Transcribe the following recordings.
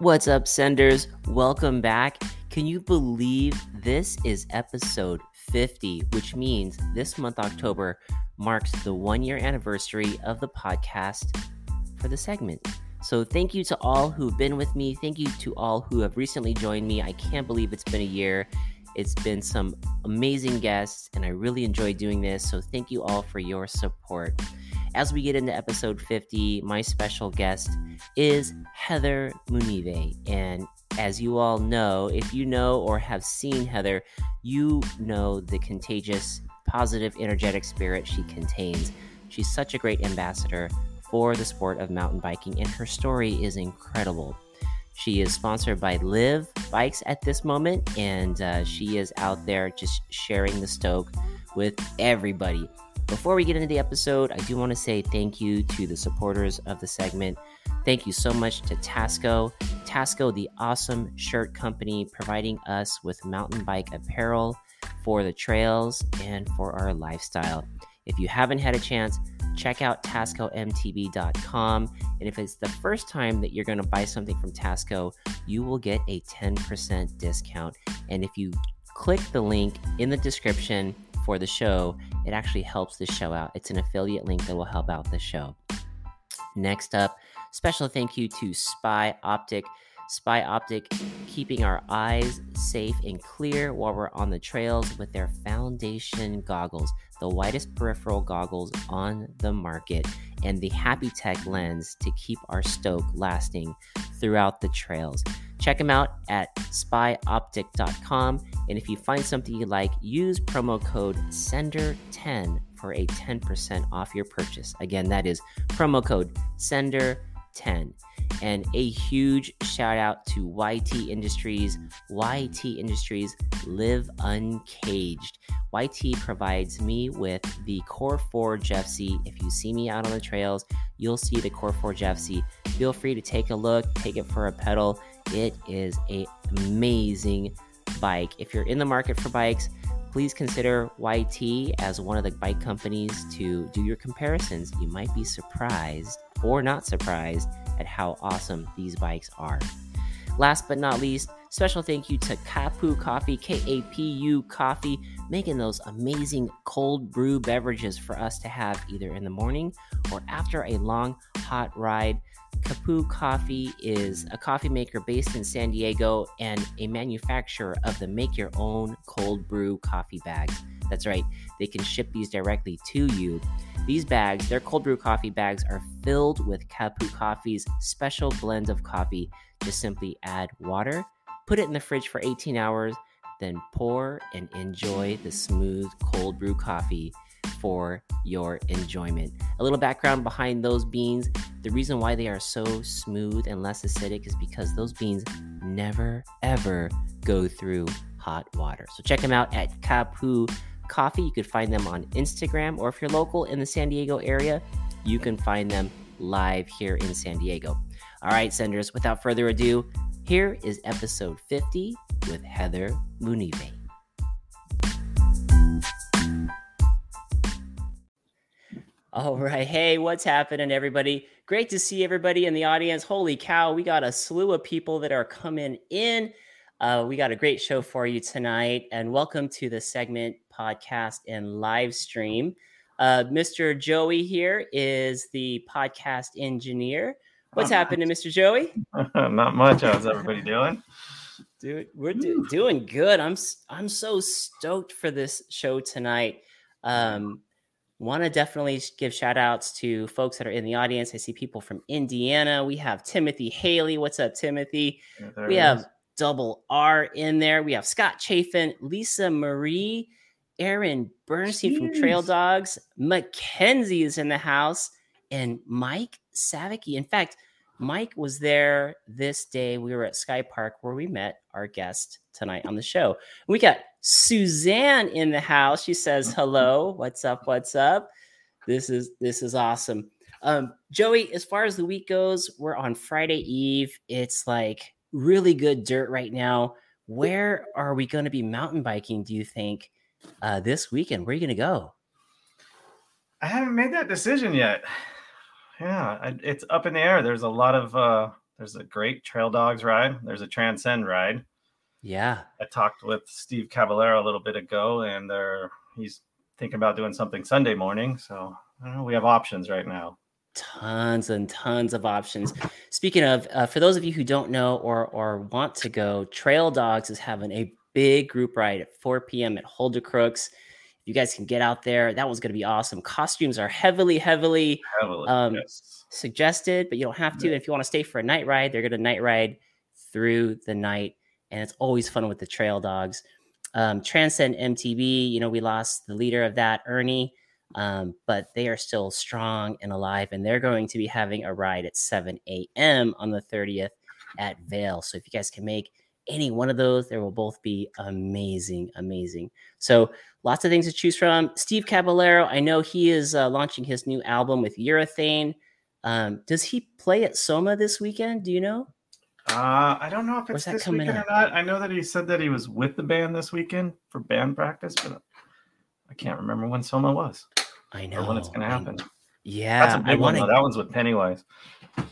What's up, senders? Welcome back. Can you believe this is episode 50, which means this month, October, marks the one year anniversary of the podcast for the segment. So, thank you to all who've been with me. Thank you to all who have recently joined me. I can't believe it's been a year. It's been some amazing guests, and I really enjoy doing this. So, thank you all for your support. As we get into episode 50, my special guest is Heather Munive. And as you all know, if you know or have seen Heather, you know the contagious, positive, energetic spirit she contains. She's such a great ambassador for the sport of mountain biking, and her story is incredible. She is sponsored by Liv Bikes at this moment, and uh, she is out there just sharing the stoke with everybody. Before we get into the episode, I do want to say thank you to the supporters of the segment. Thank you so much to Tasco. Tasco, the awesome shirt company, providing us with mountain bike apparel for the trails and for our lifestyle. If you haven't had a chance, check out TascoMTB.com. And if it's the first time that you're going to buy something from Tasco, you will get a 10% discount. And if you click the link in the description, for the show, it actually helps the show out. It's an affiliate link that will help out the show. Next up, special thank you to Spy Optic. Spy Optic keeping our eyes safe and clear while we're on the trails with their foundation goggles, the widest peripheral goggles on the market, and the Happy Tech lens to keep our stoke lasting throughout the trails. Check them out at spyoptic.com. And if you find something you like, use promo code SENDER10 for a 10% off your purchase. Again, that is promo code SENDER10. And a huge shout out to YT Industries. YT Industries live uncaged. YT provides me with the Core 4 Jeffsy. If you see me out on the trails, you'll see the Core 4 Jeffsy. Feel free to take a look, take it for a pedal. It is a amazing bike. If you're in the market for bikes, please consider YT as one of the bike companies to do your comparisons. You might be surprised or not surprised at how awesome these bikes are. Last but not least, special thank you to Kapu Coffee, K A P U Coffee, making those amazing cold brew beverages for us to have either in the morning or after a long, hot ride. Kapu Coffee is a coffee maker based in San Diego and a manufacturer of the make your own cold brew coffee bags. That's right, they can ship these directly to you. These bags, their cold brew coffee bags, are filled with Kapu Coffee's special blend of coffee. Just simply add water, put it in the fridge for 18 hours, then pour and enjoy the smooth cold brew coffee for your enjoyment. A little background behind those beans the reason why they are so smooth and less acidic is because those beans never ever go through hot water. So check them out at Kapu Coffee. You could find them on Instagram, or if you're local in the San Diego area, you can find them live here in San Diego. All right, senders, without further ado, here is episode 50 with Heather Munive. All right. Hey, what's happening, everybody? Great to see everybody in the audience. Holy cow, we got a slew of people that are coming in. Uh, we got a great show for you tonight, and welcome to the segment podcast and live stream. Uh, Mr. Joey here is the podcast engineer. What's happening, Mr. Joey? Not much. How's everybody doing? Dude, we're do- doing good. I'm I'm so stoked for this show tonight. Um, want to definitely give shout outs to folks that are in the audience. I see people from Indiana. We have Timothy Haley. What's up, Timothy? Yeah, we have is. double R in there. We have Scott Chafin, Lisa Marie, Aaron Bernstein Jeez. from Trail Dogs, Mackenzie is in the house, and Mike Savicki. In fact, Mike was there this day. We were at Sky Park where we met our guest tonight on the show. We got Suzanne in the house. She says, "Hello, what's up? What's up?" This is this is awesome. Um, Joey, as far as the week goes, we're on Friday Eve. It's like really good dirt right now. Where are we going to be mountain biking? Do you think uh, this weekend? Where are you going to go? I haven't made that decision yet yeah, it's up in the air. There's a lot of uh there's a great trail dogs ride. There's a transcend ride. Yeah. I talked with Steve Caballero a little bit ago and they're he's thinking about doing something Sunday morning. So know, we have options right now. Tons and tons of options. Speaking of, uh, for those of you who don't know or or want to go, Trail Dogs is having a big group ride at 4 p.m. at Holder Crooks you guys can get out there. That was going to be awesome. Costumes are heavily, heavily, heavily um, yes. suggested, but you don't have to. Yeah. And if you want to stay for a night ride, they're going to night ride through the night. And it's always fun with the trail dogs. Um, Transcend MTB, you know, we lost the leader of that, Ernie, um, but they are still strong and alive. And they're going to be having a ride at 7 a.m. on the 30th at Vail. So if you guys can make any one of those, they will both be amazing, amazing. So lots of things to choose from. Steve Caballero, I know he is uh, launching his new album with Urethane. Um, does he play at Soma this weekend? Do you know? Uh, I don't know if it's this weekend up? or not. I know that he said that he was with the band this weekend for band practice, but I can't remember when Soma was. I know when it's going to happen. yeah, that's a big wanna... one. That one's with Pennywise.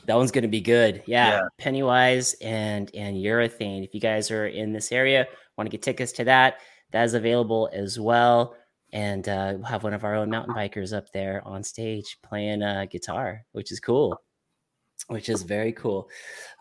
That one's going to be good. Yeah. yeah. Pennywise and and Urethane. If you guys are in this area, want to get tickets to that, that is available as well. And uh, we'll have one of our own mountain bikers up there on stage playing uh, guitar, which is cool. Which is very cool.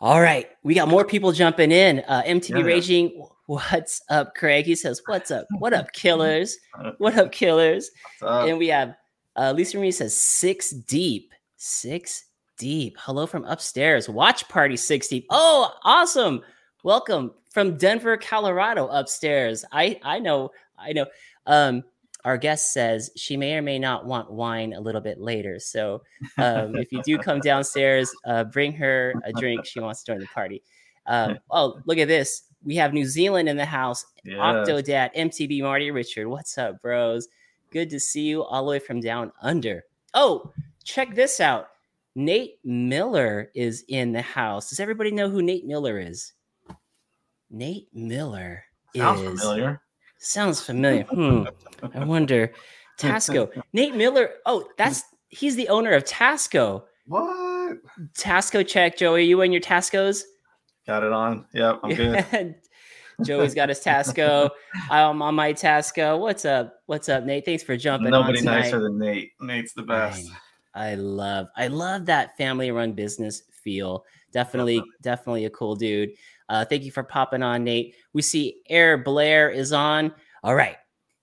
All right, we got more people jumping in. Uh, MTB yeah. Raging, what's up, Craig? He says, "What's up? What up, killers? What up, killers?" Up? And we have uh, Lisa Marie says, six deep, six deep. Hello from upstairs. Watch party six deep. Oh, awesome. Welcome from Denver, Colorado upstairs. I I know, I know. Um our guest says she may or may not want wine a little bit later. So um, if you do come downstairs, uh, bring her a drink. She wants to join the party. Um, oh, look at this. We have New Zealand in the house. Yes. Octodad, MTB, Marty Richard. What's up, bros? Good to see you all the way from down under. Oh, check this out. Nate Miller is in the house. Does everybody know who Nate Miller is? Nate Miller sounds is, familiar. Sounds familiar. Hmm. I wonder. Tasco. Nate Miller. Oh, that's he's the owner of Tasco. What? Tasco check, Joey. You and your Tascos? Got it on. Yep, I'm good. Joey's got his Tasco. I'm on my Tasco. What's up? What's up, Nate? Thanks for jumping. Nobody nicer than Nate. Nate's the best. I love I love that family run business feel. Definitely, definitely a cool dude. Uh, thank you for popping on, Nate. We see Air Blair is on. All right,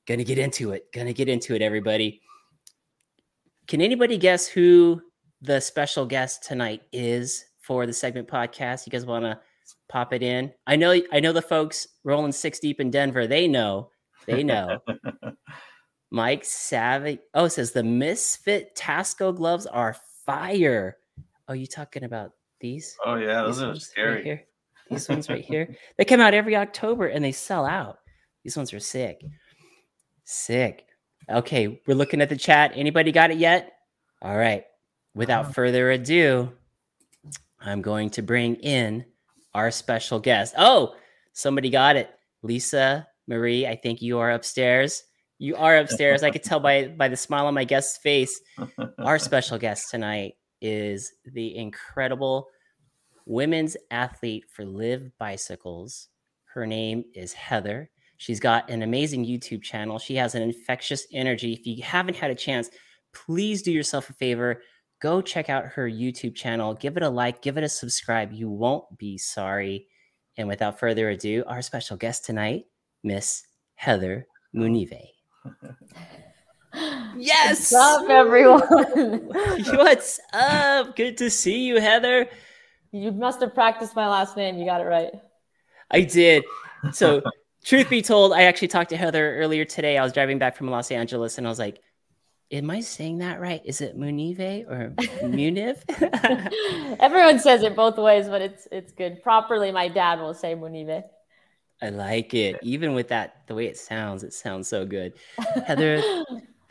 gonna get into it. Gonna get into it, everybody. Can anybody guess who the special guest tonight is for the segment podcast? You guys want to pop it in? I know, I know the folks rolling six deep in Denver. They know, they know. Mike Savage. Oh, says the Misfit Tasco gloves are fire. Oh, you talking about these? Oh yeah, those these are scary. Right here. These ones right here. They come out every October and they sell out. These ones are sick. Sick. Okay, we're looking at the chat. Anybody got it yet? All right. Without uh-huh. further ado, I'm going to bring in our special guest. Oh, somebody got it. Lisa Marie, I think you are upstairs. You are upstairs. I could tell by by the smile on my guest's face. Our special guest tonight is the incredible women's athlete for Liv Bicycles. Her name is Heather. She's got an amazing YouTube channel. She has an infectious energy. If you haven't had a chance, please do yourself a favor. go check out her YouTube channel. Give it a like, give it a subscribe. You won't be sorry. And without further ado, our special guest tonight, Miss Heather Munive. Yes. What's up, everyone? What's up? Good to see you, Heather. You must have practiced my last name. You got it right. I did. So, truth be told, I actually talked to Heather earlier today. I was driving back from Los Angeles and I was like, Am I saying that right? Is it Munive or Muniv? Everyone says it both ways, but it's it's good. Properly, my dad will say Munive. I like it. Even with that, the way it sounds, it sounds so good. Heather,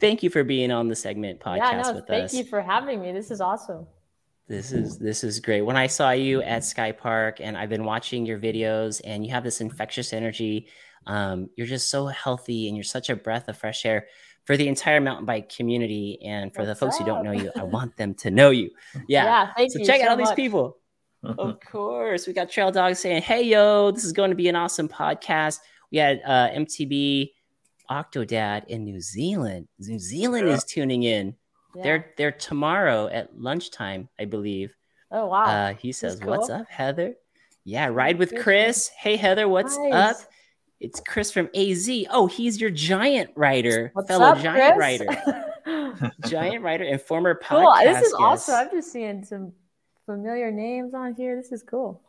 thank you for being on the segment podcast yeah, no, with thank us. Thank you for having me. This is awesome. This is this is great. When I saw you at Sky Park, and I've been watching your videos, and you have this infectious energy. Um, you're just so healthy, and you're such a breath of fresh air for the entire mountain bike community. And for What's the folks up? who don't know you, I want them to know you. Yeah. Yeah. So you check so out all much. these people. Of course, we got Trail Dog saying, "Hey, yo, this is going to be an awesome podcast." We had uh, MTB Octodad in New Zealand. New Zealand yeah. is tuning in. Yeah. They're they're tomorrow at lunchtime, I believe. Oh wow! Uh, he says, cool. "What's up, Heather?" Yeah, ride with Chris. Hey, Heather, what's nice. up? It's Chris from AZ. Oh, he's your giant writer, what's fellow up, giant Chris? rider, giant writer and former podcast. Cool. This is guest. awesome. I'm just seeing some familiar names on here. This is cool.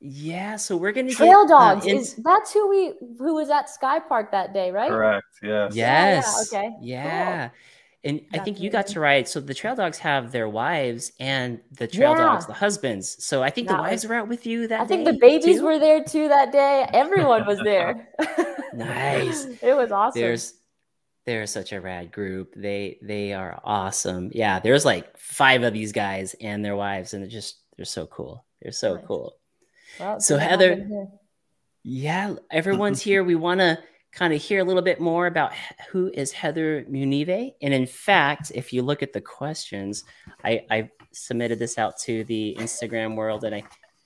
Yeah, so we're gonna Trail get, Dogs. Uh, in... is that's who we who was at Sky Park that day, right? Correct. Yes. Yes. Yeah, yeah. Okay. Yeah. Cool. And I think you got to ride. So the trail dogs have their wives and the trail yeah. dogs, the husbands. So I think that the wives was, were out with you that I think day the babies too? were there too that day. Everyone was there. nice. It was awesome. There's they're such a rad group. They they are awesome. Yeah, there's like five of these guys and their wives, and they're just they're so cool. They're so nice. cool. Well, so Heather, yeah, everyone's here. We want to kind of hear a little bit more about who is Heather Munive. And in fact, if you look at the questions, I, I submitted this out to the Instagram world and I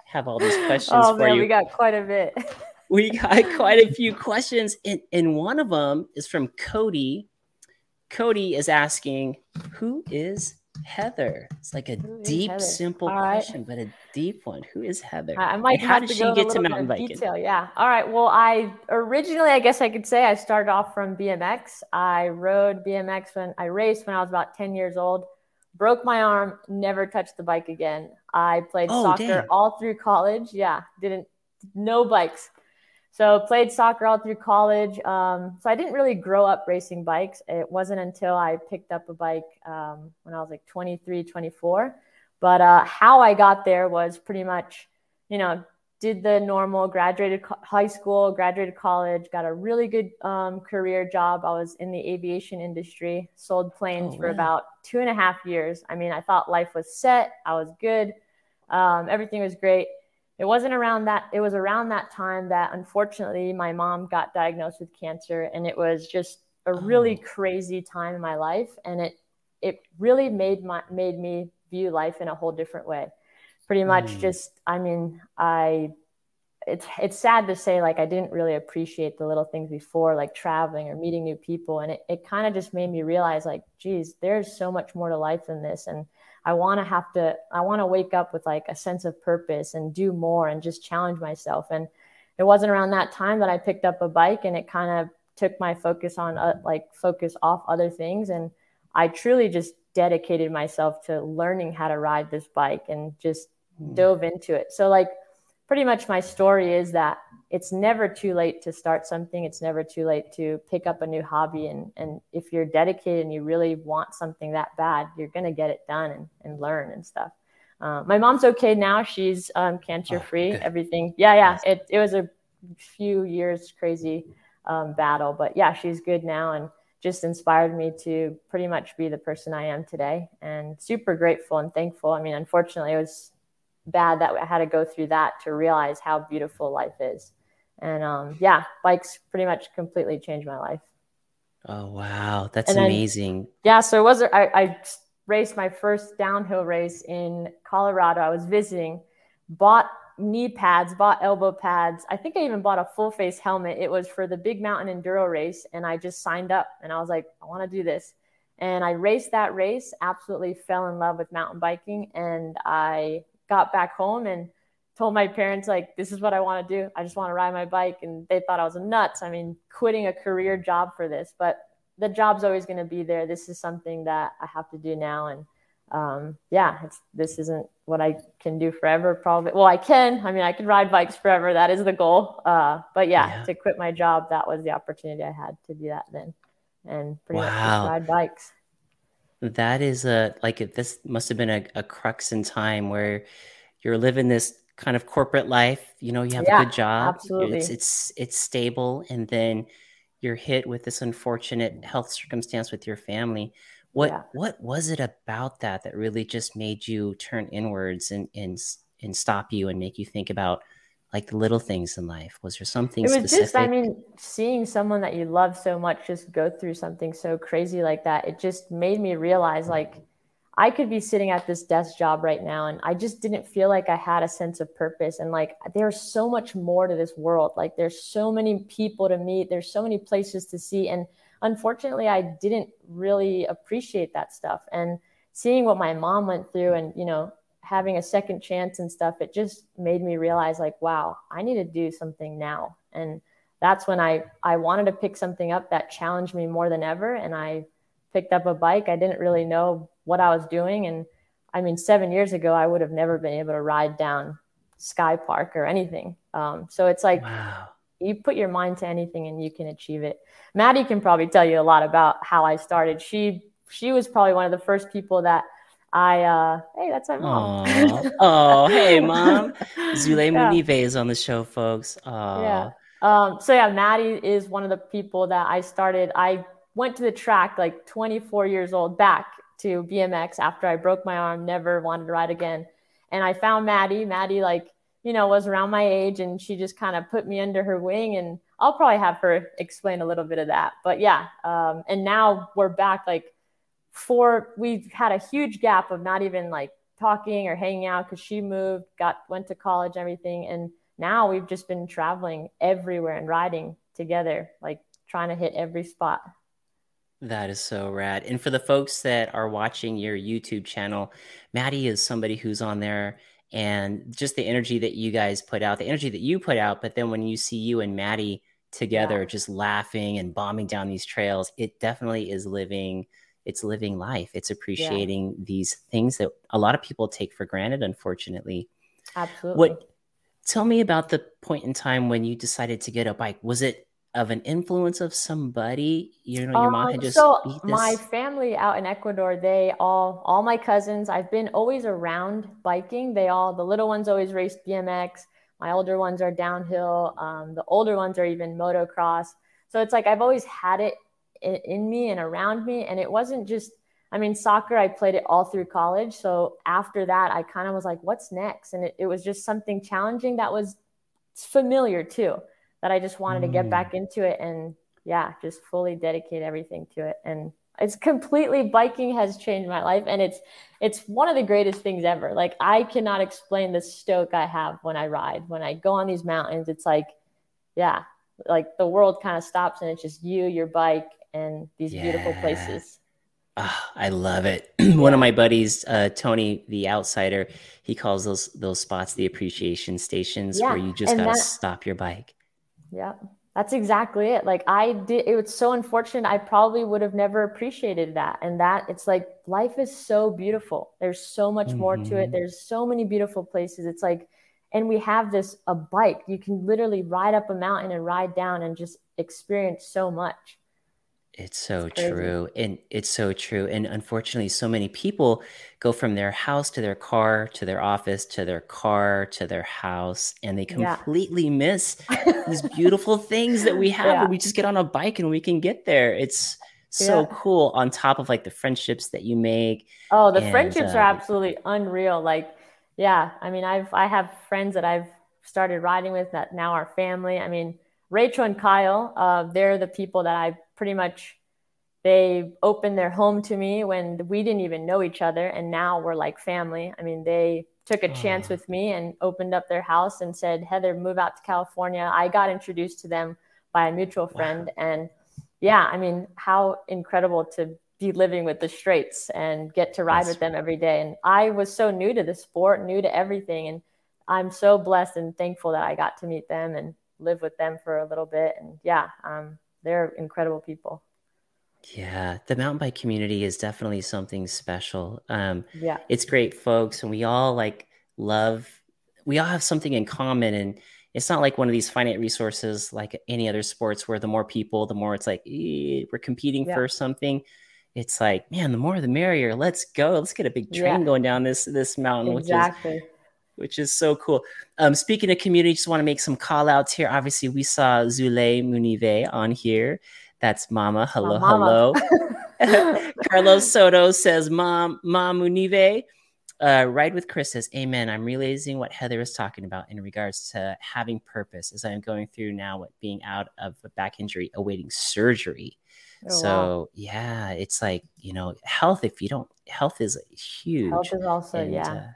have all these oh, questions oh, for man, you. We got quite a bit. we got quite a few questions. And, and one of them is from Cody. Cody is asking, who is Heather. It's like a Who deep, simple All question, right. but a deep one. Who is Heather? I might how did she get to mountain biking? Detail. Yeah. All right. Well, I originally, I guess I could say, I started off from BMX. I rode BMX when I raced when I was about ten years old. Broke my arm. Never touched the bike again. I played oh, soccer dang. all through college. Yeah. Didn't no bikes. So played soccer all through college. Um, so I didn't really grow up racing bikes. It wasn't until I picked up a bike um, when I was like 23, 24. But uh, how I got there was pretty much, you know, did the normal, graduated co- high school, graduated college, got a really good um, career job. I was in the aviation industry, sold planes Oh, for wow. about two and a half years. I mean, I thought life was set. I was good. Um, everything was great it wasn't around that it was around that time that unfortunately my mom got diagnosed with cancer and it was just a really Oh. crazy time in my life and it it really made my made me view life in a whole different way pretty much Mm. just i mean i it's it's sad to say like i didn't really appreciate the little things before like traveling or meeting new people and it, it kind of just made me realize like geez there's so much more to life than this and I want to have to, I want to wake up with like a sense of purpose and do more and just challenge myself. And it wasn't around that time that I picked up a bike and it kind of took my focus on uh, like focus off other things. And I truly just dedicated myself to learning how to ride this bike and just Hmm. dove into it. So like pretty much my story is that it's never too late to start something. It's never too late to pick up a new hobby. And, and if you're dedicated and you really want something that bad, you're going to get it done and, and learn and stuff. Uh, my mom's okay now. She's um, cancer free, Oh, everything. Yeah, yeah. It, it was a few years crazy um, battle, but yeah, she's good now and just inspired me to pretty much be the person I am today and super grateful and thankful. I mean, unfortunately, it was bad that I had to go through that to realize how beautiful life is. And um, yeah, bikes pretty much completely changed my life. Oh wow, that's then- amazing. Yeah, so it was I, I raced my first downhill race in Colorado. I was visiting, bought knee pads, bought elbow pads. I think I even bought a full face helmet. It was for the Big Mountain Enduro race, and I just signed up and I was like, I want to do this. And I raced that race, absolutely fell in love with mountain biking. And I got back home and told my parents, like, this is what I want to do. I just want to ride my bike. And they thought I was nuts. I mean, quitting a career job for this, but the job's always going to be there. This is something that I have to do now. And um, yeah, this isn't what I can do forever. Probably. Well, I can. I mean, I can ride bikes forever. That is the goal. Uh, but yeah, yeah, to quit my job, that was the opportunity I had to do that then, and pretty wow. much ride bikes. That is a like this must have been a, a crux in time where you're living this kind of corporate life. You know, you have yeah, a good job. Absolutely. It's it's it's stable, and then you're hit with this unfortunate health circumstance with your family what yeah. what was it about that that really just made you turn inwards and and and stop you and make you think about like the little things in life? Was there something it was specific? just I mean, seeing someone that you love so much just go through something so crazy like that, it just made me realize like I could be sitting at this desk job right now and I just didn't feel like I had a sense of purpose. And like there's so much more to this world. Like there's so many people to meet, there's so many places to see. And unfortunately, I didn't really appreciate that stuff. And seeing what my mom went through and, you know, having a second chance and stuff, it just made me realize like, wow, I need to do something now. And that's when I, I wanted to pick something up that challenged me more than ever. And I picked up a bike. I didn't really know what I was doing. And I mean, seven years ago, I would have never been able to ride down Sky Park or anything. Um, so it's like, wow you put your mind to anything and you can achieve it. Maddie can probably tell you a lot about how I started. She she was probably one of the first people that I uh hey that's my mom. oh hey mom. Zule yeah. Is on the show, folks. Aww. Yeah. Um so yeah, Maddie is one of the people that I started. I went to the track like 24 years old back to BMX after I broke my arm, never wanted to ride again. And I found Maddie. Maddie like you know, was around my age and she just kind of put me under her wing. And I'll probably have her explain a little bit of that. But yeah, um, and now we're back like for we've had a huge gap of not even like talking or hanging out because she moved, got went to college, everything. And now we've just been traveling everywhere and riding together, like trying to hit every spot. That is so rad. And for the folks that are watching your YouTube channel, Maddie is somebody who's on there and just the energy that you guys put out, the energy that you put out. But then when you see you and Maddie together, yeah. just laughing and bombing down these trails, it definitely is living. It's living life. It's appreciating yeah. these things that a lot of people take for granted, unfortunately. Absolutely. What? Tell me about the point in time when you decided to get a bike. Was it of an influence of somebody? You know, your mom had um, just so my family out in Ecuador, they all all my cousins, I've been always around biking. They all the little ones always raced BMX. My older ones are downhill. Um, the older ones are even motocross. So it's like I've always had it in, in me and around me. And it wasn't just, I mean, soccer, I played it all through college. So after that, I kind of was like, what's next? And it, it was just something challenging that was familiar too that I just wanted mm. to get back mm. into it and yeah, just fully dedicate everything to it. And it's completely biking has changed my life and it's it's one of the greatest things ever. Like I cannot explain the stoke I have when I ride. When I go on these mountains, it's like yeah, like the world kind of stops and it's just you, your bike and these yeah. beautiful places. Oh, I love it. One of my buddies, uh, Tony, the outsider, he calls those those spots the appreciation stations yeah. where you just gotta that, stop your bike. Yeah, that's exactly it. Like I did, it was so unfortunate. I probably would have never appreciated that. And that it's like life is so beautiful. There's so much mm-hmm. more to it. Mm-hmm. There's so many beautiful places. It's like, and we have this a bike. You can literally ride up a mountain and ride down and just experience so much. It's so it's true. And it's so true. And unfortunately, so many people go from their house to their car to their office to their car to their house and they completely yeah. miss these beautiful things that we have. Yeah. We just get on a bike and we can get there. It's so yeah. cool on top of like the friendships that you make. Oh, the and, friendships uh, are absolutely unreal. Like, yeah, I mean, I've I have friends that I've started riding with that now are family. I mean, Rachel and Kyle, uh, they're the people that I pretty much they opened their home to me when we didn't even know each other and now we're like family i mean they took a chance with me and opened up their house and said heather move out to california i got introduced to them by a mutual friend wow. and yeah i mean how incredible to be living with the Straits and get to ride That's with them every day. And I was so new to the sport, new to everything. And I'm so blessed and thankful that I got to meet them and live with them for a little bit. And yeah, um, they're incredible people. Yeah, the mountain bike community is definitely something special. Um, Yeah. it's great, folks, and we all like love. We all have something in common, and it's not like one of these finite resources like any other sports where the more people, the more it's like we're competing Yeah. for something. It's like, man, the more the merrier. Let's go. Let's get a big train Yeah. going down this this mountain, which is Exactly. Which is so cool. Um, speaking of community, just want to make some call outs here. Obviously, we saw Zule Munive on here. That's Mama. Hello, mama. hello. Carlos Soto says, Mom, Mom Munive. Uh, Ride with Chris says, Amen. I'm realizing what Heather is talking about in regards to having purpose as I'm going through now with being out of a back injury, awaiting surgery. Oh, wow. so, yeah, it's like, you know, health, if you don't, health is huge. Health is also, And, yeah. uh,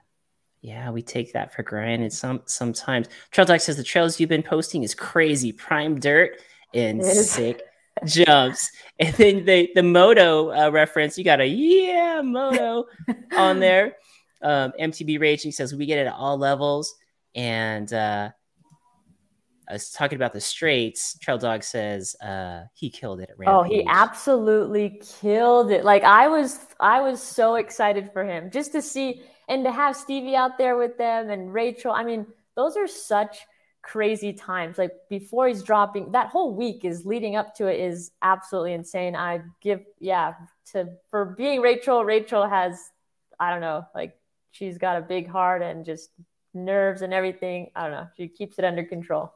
yeah, we take that for granted some sometimes. Trail Dog says the trails you've been posting is crazy. Prime dirt and sick jumps. And then the the moto uh, reference, you got a yeah moto on there. Um, MTB Raging says we get it at all levels. And uh, I was talking about the Straits. Trail Dog says uh, he killed it at Oh, he absolutely killed it. Like I was I was so excited for him just to see and to have Stevie out there with them and Rachel. I mean, those are such crazy times. Like before he's dropping that whole week is leading up to it is absolutely insane. I give yeah, to for being Rachel, Rachel has I don't know, like she's got a big heart and just nerves and everything. I don't know. She keeps it under control.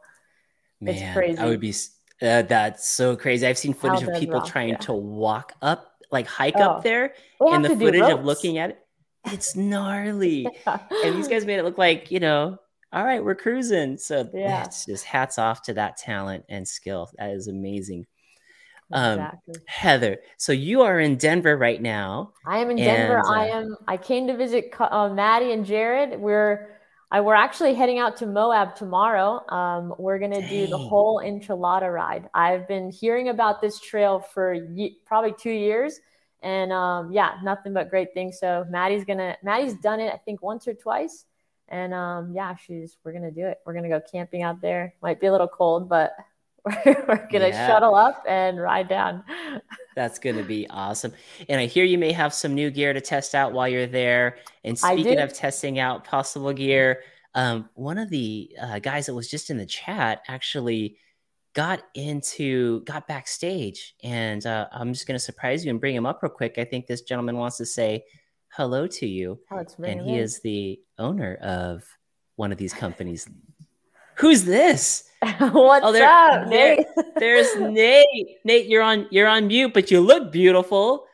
It's Man, crazy. I would be. Uh, that's so crazy. I've seen footage of people rock, trying yeah. to walk up, like hike Oh, up there, and the footage of looking at it, it's gnarly. and these guys made it look like you know, all right, we're cruising. So yeah, Yeah. it's just hats off to that talent and skill. That is amazing. Um, exactly. Heather, so you are in Denver right now. I am in Denver. And, I uh, am. I came to visit uh, Maddie and Jared. We're I, we're actually heading out to Moab tomorrow. Um, we're gonna do the whole enchilada ride. I've been hearing about this trail for ye- probably two years, and um, yeah, nothing but great things. So Maddie's gonna. Maddie's done it, I think, once or twice, and um, yeah, she's. We're gonna do it. We're gonna go camping out there. Might be a little cold, but we're, we're gonna Yeah. shuttle up and ride down. That's going to be awesome. And I hear you may have some new gear to test out while you're there. And speaking of testing out possible gear, um, one of the uh, guys that was just in the chat actually got into, got backstage. And uh, I'm just going to surprise you and bring him up real quick. I think this gentleman wants to say hello to you. Oh, it's and he is the owner of one of these companies. Who's this? What's Oh, there- up, there- Nate? There's Nate. Nate, you're on you're on mute, but you look beautiful.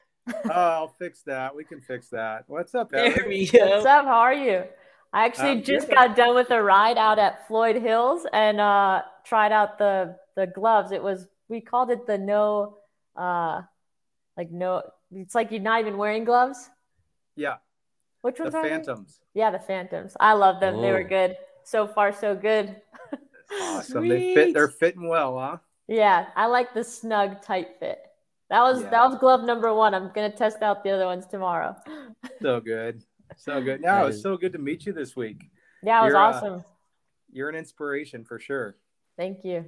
Oh, I'll fix that. We can fix that. What's up, There Heather? we go. What's up? How are you? I actually I'm just good. got done with a ride out at Floyd Hills and uh, tried out the the gloves. It was we called it the no, uh, like no. It's like you're not even wearing gloves. Yeah, Which the ones are they? Phantoms. Yeah, the Phantoms. I love them. They were Oh. good. So far, so good. Awesome. They fit. They're fitting well, huh? Yeah, I like the snug, tight fit. That was Yeah. that was glove number one. I'm gonna test out the other ones tomorrow. So good. So good. That No, is- it's so good to meet you this week. Yeah, it was You're, uh, awesome. You're an inspiration for sure. Thank you.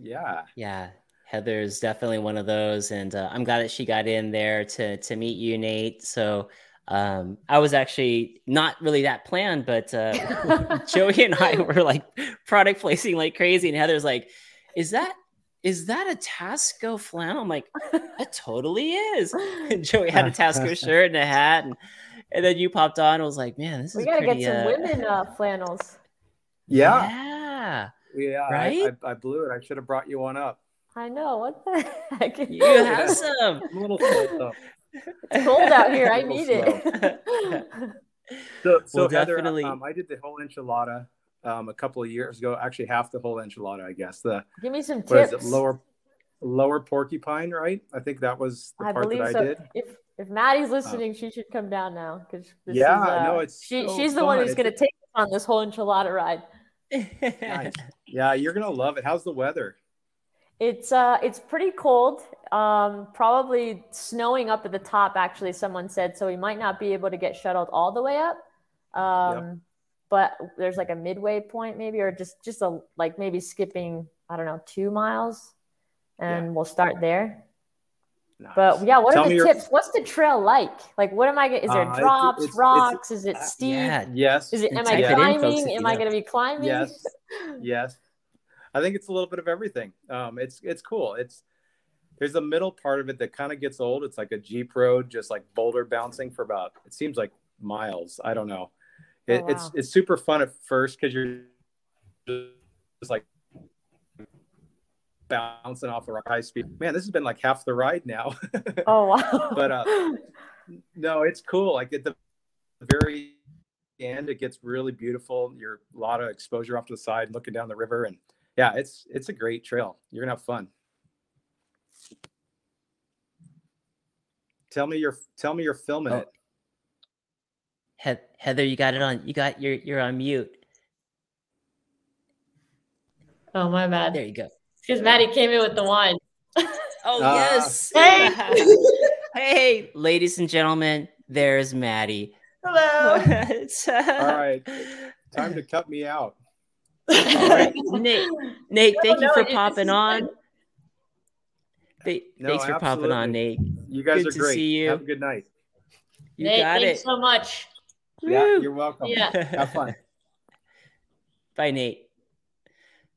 Yeah. Yeah, Heather's definitely one of those, and uh, I'm glad that she got in there to to meet you, Nate. So um, I was actually not really that planned, but uh, Joey and I were like product placing like crazy, and Heather's like, "Is that is that a Tasco flannel?" I'm like, "It totally is." And Joey had a Tasco shirt and a hat, and and then you popped on. and was like, "Man, this We is gotta pretty, get some uh, women uh, flannels. Yeah. yeah." Yeah. I- Right? I, I blew it. I should have brought you one up. I know. What the heck? You have some. I'm a little slow, though. It's cold out here. I need it. So, so Well, Heather, definitely- um, I did the whole enchilada um, a couple of years ago. Actually, half the whole enchilada, I guess. The Give me some what is tips. it? Lower, lower porcupine, right? I think that was the I part believe that I so. did. If if Maddie's listening, she should come down now because Yeah, is, uh, no, it's she so she's the one who's gonna take us on this whole enchilada ride. Nice. Yeah, you're gonna love it. How's the weather? It's uh it's pretty cold. Um probably snowing up at the top actually someone said so we might not be able to get shuttled all the way up. Um yep. but there's like a midway point maybe or just just a like maybe skipping I don't know 2 miles and yeah. we'll start there. Nice. But yeah, what Tell are the tips? Your... What's the trail like? Like, what am I? Is there uh, drops, it's, rocks? It's, is it uh, steep? Yeah. Yes. Is it? Am I climbing? am I going to be climbing? Yes. yes. I think it's a little bit of everything. Um, it's it's cool. It's there's a middle part of it that kind of gets old. It's like a jeep road, just like boulder bouncing for about it seems like miles. I don't know. It, oh, wow. It's it's super fun at first because you're just like bouncing off the high speed. Man, this has been like half the ride now. oh wow! but uh, no, it's cool. Like at the very end, it gets really beautiful. You're a lot of exposure off to the side, looking down the river, and yeah, it's it's a great trail. You're gonna have fun. Tell me you're tell me you're filming oh. it. Heather, you got it on. You got you're you're on mute. Oh my bad. There you go. Because Maddie came in with the wine. oh uh, yes. Hey. hey, ladies and gentlemen, there's Maddie. Hello. All right. Time to cut me out. All right. Nate, Nate, thank no, you for popping on. Th- no, thanks for absolutely. popping on, Nate. You guys good are great. See you. Have a good night. You Nate, got thanks it. so much. Yeah, Woo. you're welcome. Yeah. Have fun. Bye, Nate.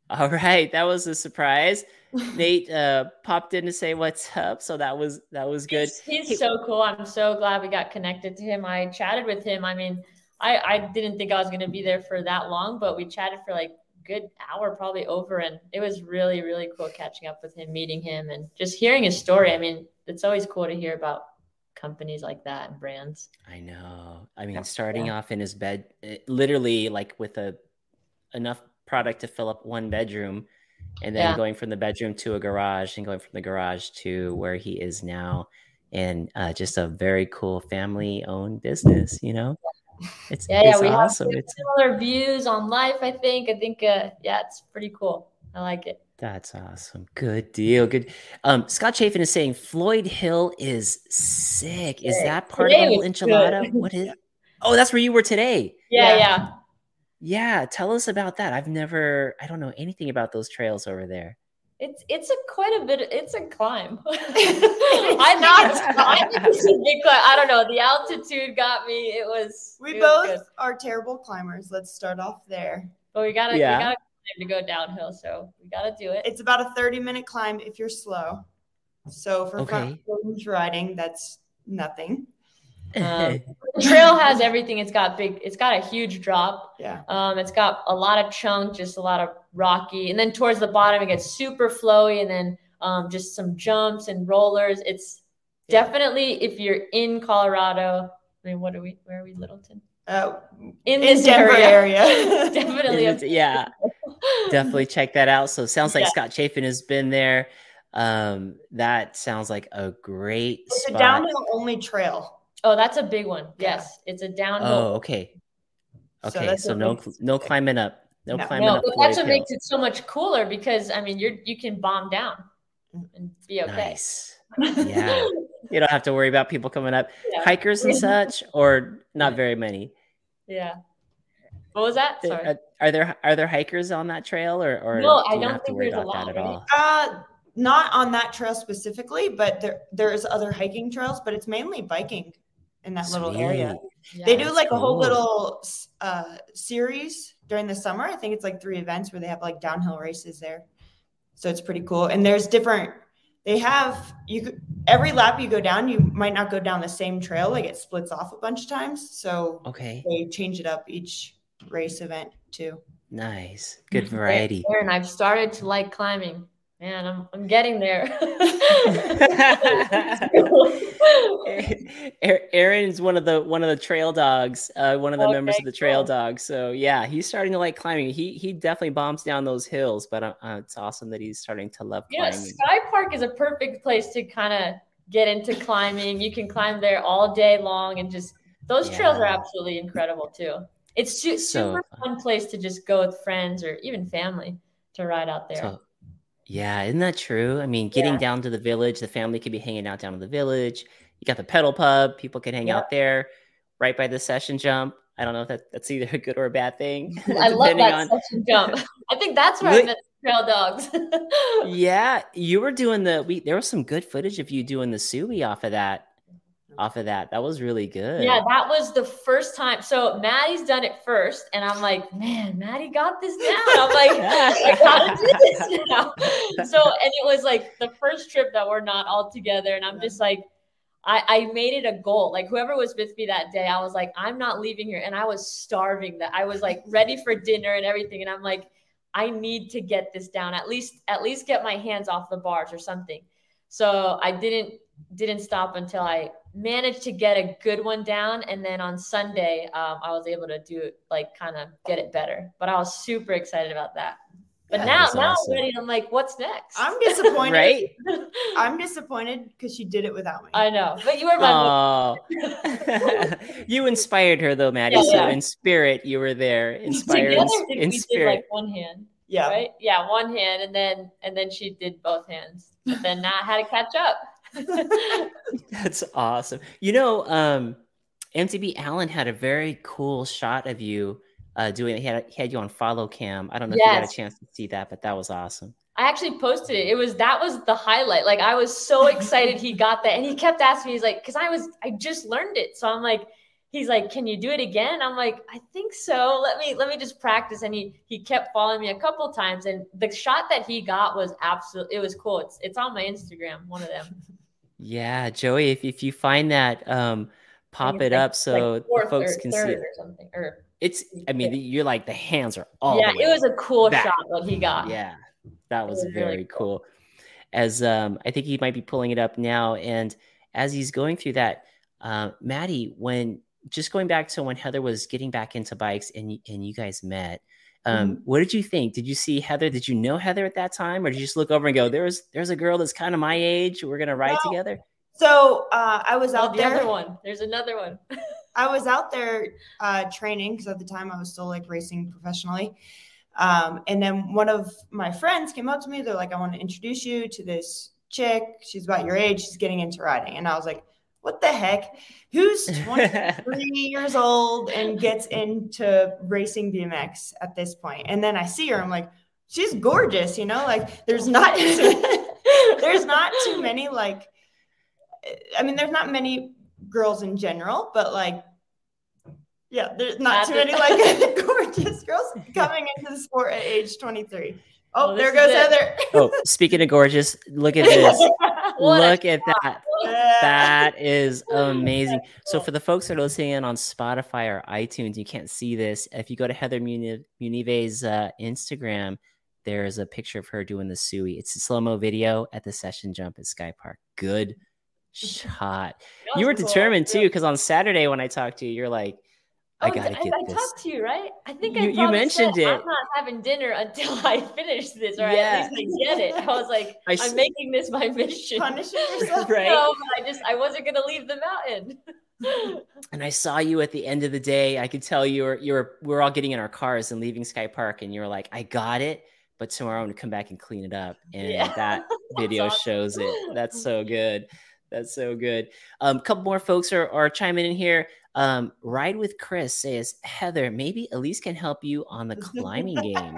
All right, that was a surprise. Nate uh, popped in to say what's up, so that was that was good. He's, he's so cool. I'm so glad we got connected to him. I chatted with him. I mean, I I didn't think I was going to be there for that long, but we chatted for like good hour probably over and it was really really cool catching up with him meeting him and just hearing his story i mean it's always cool to hear about companies like that and brands i know i mean starting yeah. off in his bed eh, literally like with a enough product to fill up one bedroom and then yeah. going from the bedroom to a garage and going from the garage to where he is now and uh, just a very cool family owned business you know it's yeah, it's yeah, we awesome. have similar views on life. I think. I think. Uh, yeah, it's pretty cool. I like it. That's awesome. Good deal. Good. Um, Scott Chafin is saying Floyd Hill is sick. Is that part today of the enchilada? Good. What is? Oh, that's where you were today. Yeah, yeah, yeah. Yeah. Tell us about that. I've never. I don't know anything about those trails over there. It's it's a quite a bit. It's a climb. I'm not. I think it's a big climb. I don't know. The altitude got me. It was. We it both was are terrible climbers. Let's start off there. But we gotta. Yeah. We gotta to go downhill, so we gotta do it. It's about a 30 minute climb if you're slow. So for okay. front riding, that's nothing. Um, trail has everything. It's got big. It's got a huge drop. Yeah. Um, it's got a lot of chunk, just a lot of rocky, and then towards the bottom it gets super flowy, and then um, just some jumps and rollers. It's yeah. definitely if you're in Colorado. I mean, what are we? Where are we, Littleton? Uh, in, in this Denver area, area. definitely. A- yeah, definitely check that out. So sounds like yeah. Scott Chafin has been there. Um, that sounds like a great. It's spot. a downhill only trail. Oh, that's a big one. Yes, it's a downhill. Oh, okay. Okay, so, so no no climbing up. No, no climbing no, up. But that's what hill. makes it so much cooler because I mean you're you can bomb down and be okay. Nice. Yeah. you don't have to worry about people coming up. Yeah. Hikers and such, or not very many. Yeah. What was that? Sorry. Are, are there are there hikers on that trail or or no, do I don't think there's a lot at all? Uh not on that trail specifically, but there there's other hiking trails, but it's mainly biking in that Sweet. little area. Yeah, they do like cool. a whole little uh, series during the summer. I think it's like three events where they have like downhill races there. So it's pretty cool. And there's different. They have you every lap you go down, you might not go down the same trail. Like it splits off a bunch of times. So okay, they change it up each race event too. Nice, good variety. And I've started to like climbing. Man, I'm I'm getting there. Aaron's one of the one of the trail dogs, uh, one of the okay, members of the trail cool. dogs. So yeah, he's starting to like climbing. He he definitely bombs down those hills, but uh, uh it's awesome that he's starting to love yeah, climbing. Sky Park is a perfect place to kind of get into climbing. You can climb there all day long, and just those yeah. trails are absolutely incredible too. It's su- super so fun. fun place to just go with friends or even family to ride out there. So, Yeah, isn't that true? I mean, getting Yeah. down to the village, the family could be hanging out down in the village. You got the pedal pub, people can hang out there right by the session jump. I don't know if that, that's either a good or a bad thing. I love that on- section jump. I think that's where I met trail dogs. Yeah, you were doing the we there was some good footage of you doing the suey off of that. Off of that. That was really good. Yeah, that was the first time. So Maddie's done it first, and I'm like, man, Maddie got this down. I'm like, I gotta do this now. So, and it was like the first trip that we're not all together, and I'm just like, I, I made it a goal. Like whoever was with me that day, I was like, I'm not leaving here, and I was starving. That I was like ready for dinner and everything, and I'm like, I need to get this down. At least, at least get my hands off the bars or something. So I didn't didn't stop until I managed to get a good one down. And then on Sunday, um, I was able to do it, like kind of get it better. But I was super excited about that. But Yeah, now, now awesome. I'm ready. I'm like, what's next? I'm disappointed. right? I'm disappointed because she did it without me. I know, but you were my. Oh, you inspired her though, Maddie. Yeah, so yeah. in spirit, you were there. Inspired Together, in, in we did like one hand, yeah. right? Yeah, one hand, and then and then she did both hands. But then now I had to catch up. That's awesome. You know, um, MTB Allen had a very cool shot of you uh, doing. He had, he had you on follow cam. I don't know if you got a chance to see that, but that was awesome. I actually posted it. It was that was the highlight. Like I was so excited he got that, and he kept asking me. He's like, "Cause I was I just learned it." So I'm like, he's like, "Can you do it again?" I'm like, "I think so. Let me let me just practice." And he he kept following me a couple times, and the shot that he got was absolute. It was cool. It's it's on my Instagram. One of them. Yeah, Joey, if if you find that, um, pop it like- up so like the folks can see it. or something. Or It's. I mean, you're like the hands are all. yeah, it was a cool back. shot what he got. Yeah, that was, was really very cool. As um, I think he might be pulling it up now, and as he's going through that, uh, Maddie, when just going back to when Heather was getting back into bikes and and you guys met, um, Mm-hmm. what did you think? Did you see Heather? Did you know Heather at that time, or did you just look over and go, "There's there's a girl that's kind of my age. We're gonna ride No. together." So uh, I was Oh, out the there. other one. There's another one. I was out there uh, training because at the time I was still like racing professionally. Um, and then one of my friends came up to me. They're like, I want to introduce you to this chick. She's about your age. She's getting into riding. And I was like, what the heck? Who's 23 years old and gets into racing BMX at this point? And then I see her. I'm like, she's gorgeous. You know, like there's not there's not too many like I mean, there's not many girls in general, but like, yeah, there's not too many like gorgeous girls coming into the sport at age 23. Oh, Well, there goes. Heather. oh, speaking of gorgeous, look at this. What look at that. That is amazing. So for the folks that are listening in on Spotify or iTunes, you can't see this. If you go to Heather Munive's uh, Instagram, there's a picture of her doing the suey. It's a slow mo video at the session jump at Sky Park. Good shot. You were cool. determined too, because on Saturday when I talked to you, you're like, I Oh, gotta I, get I this. talked to you, right? I think I You- you mentioned said, it. I'm not having dinner until I finish this, or Yeah. at least I get it. I was like, I am making this my mission. Punishing yourself. Right? No, but I just I wasn't gonna leave the mountain. and I saw you at the end of the day. I could tell you were you were we're all getting in our cars and leaving Sky Park, and you were like, "I got it," but tomorrow I'm gonna come back and clean it up. And Yeah. that video awesome. shows it. That's so good. That's so good. Um, a couple more folks are, are chiming in here. Um, Ride with Chris says, Heather, maybe Elise can help you on the climbing game.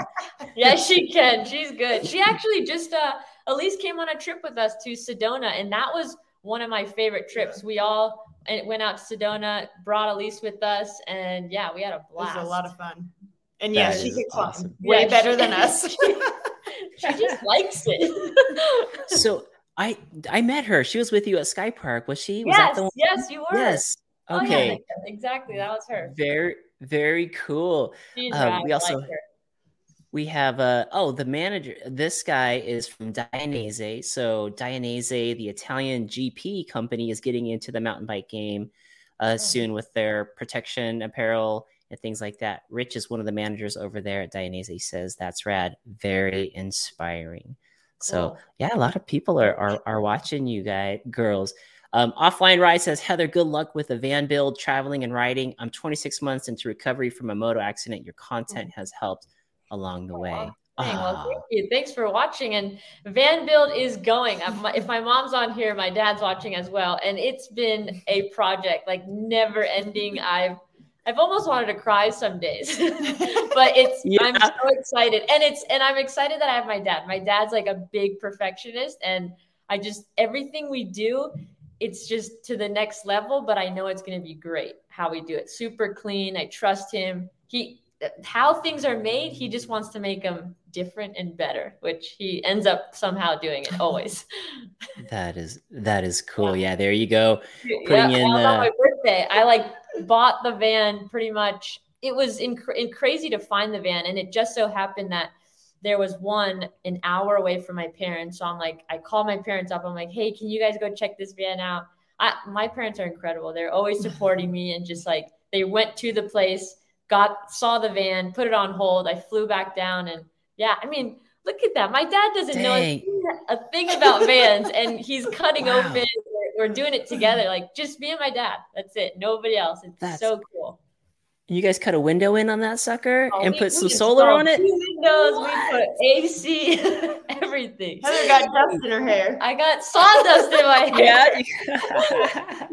yes, she can. She's good. She actually just uh Elise came on a trip with us to Sedona, and that was one of my favorite trips. We all uh, went out to Sedona, brought Elise with us, and yeah, we had a It blast. was a lot of fun. And yeah, That she is can climb awesome. way Yeah, better she- than us. she just likes it. So I I met her. She was with you at Sky Park. Was she? Was yes, that the one? yes, you were. Yes. Oh, yeah, Okay. exactly. That was her. Very, very cool. Um, we also- like. We have uh oh the manager. This guy is from Dainese. So Dainese, the Italian GP company, is getting into the mountain bike game uh, Oh. soon with their protection apparel and things like that. Rich is one of the managers over there at Dainese. He says that's rad, very inspiring. So yeah, a lot of people are are, are watching you guys, girls. Um, Offline Ride says, Heather, good luck with the van build, traveling and riding. I'm 26 months into recovery from a moto accident. Your content has helped along the way. Well, thank you. Thanks for watching. And Van Build is going. If my mom's on here, my dad's watching as well. And it's been a project like never ending. I've I've almost wanted to cry some days, but it's yeah. I'm so excited, and it's and I'm excited that I have my dad. My dad's like a big perfectionist, and I just everything we do, it's just to the next level. But I know it's going to be great how we do it. Super clean. I trust him. He how things are made, he just wants to make them different and better, which he ends up somehow doing it always. that is that is cool. Yeah, yeah there you go. Putting yeah, in the... on my birthday, I like bought the van pretty much. It was in, in crazy to find the van, and it just so happened that there was one an hour away from my parents. So I'm like, I call my parents up. I'm like, hey, can you guys go check this van out? I, my parents are incredible. They're always supporting me and just like they went to the place got saw the van, put it on hold. I flew back down and yeah, I mean, look at that. My dad doesn't Dang. know a thing, about vans and he's cutting wow. open. We're, we're, doing it together. Like just me and my dad. That's it. Nobody else. It's That's, so cool. You guys cut a window in on that sucker oh, and we, put some solar oh, on it? Windows, what? we put AC, everything. Heather got dust in her hair. I got sawdust in my hair. Yeah.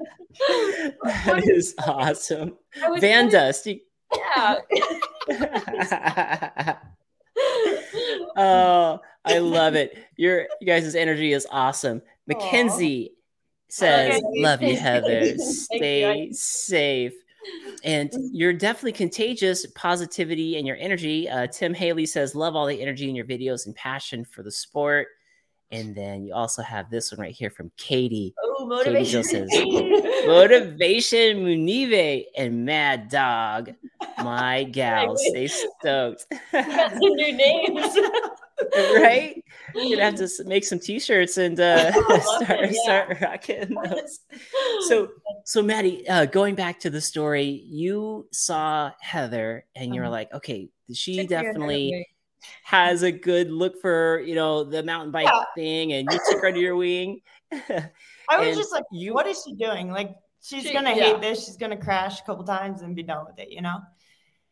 that is awesome. Van dust. You, yeah. oh, I love it. Your you guys' energy is awesome. Mackenzie Aww. says, okay. "Love you, Heather. Stay safe." And you're definitely contagious positivity and your energy. Uh, Tim Haley says, Love all the energy in your videos and passion for the sport. And then you also have this one right here from Katie. Oh, motivation. Katie says, motivation, Munive, and Mad Dog. My gals, stay stoked. got some new names. right? Gonna have to make some t-shirts and uh, start it, yeah. start rocking those. So, so Maddie, uh, going back to the story, you saw Heather and you're uh-huh. like, okay, she definitely has a good look for you know the mountain bike yeah. thing, and you took her under your wing. I was just like, you, what is she doing? Like, she's she, gonna yeah. hate this. She's gonna crash a couple times and be done with it, you know.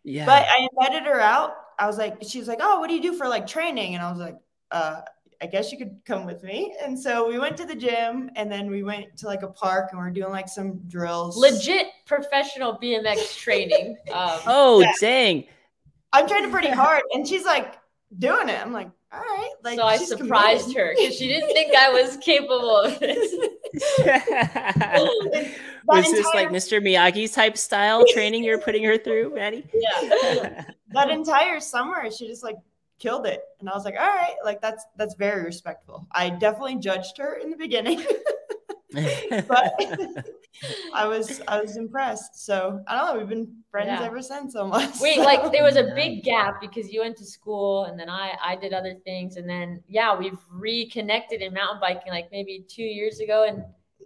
Yeah. But I invited her out. I was like, she was like, oh, what do you do for like training? And I was like, uh, I guess you could come with me. And so we went to the gym and then we went to like a park and we are doing like some drills. Legit professional BMX training. Um, oh, yeah. dang. I'm training pretty hard. And she's like, doing it. I'm like, all right. Like, so I surprised committed. her because she didn't think I was capable of this. was entire... this like Mr. Miyagi's type style training you're putting her through, Maddie? Yeah. that entire summer, she just like killed it, and I was like, all right, like that's that's very respectful. I definitely judged her in the beginning. but I was I was impressed. So I don't know. We've been friends yeah. ever since almost. Wait, like there was a big gap because you went to school and then I I did other things and then yeah we've reconnected in mountain biking like maybe two years ago and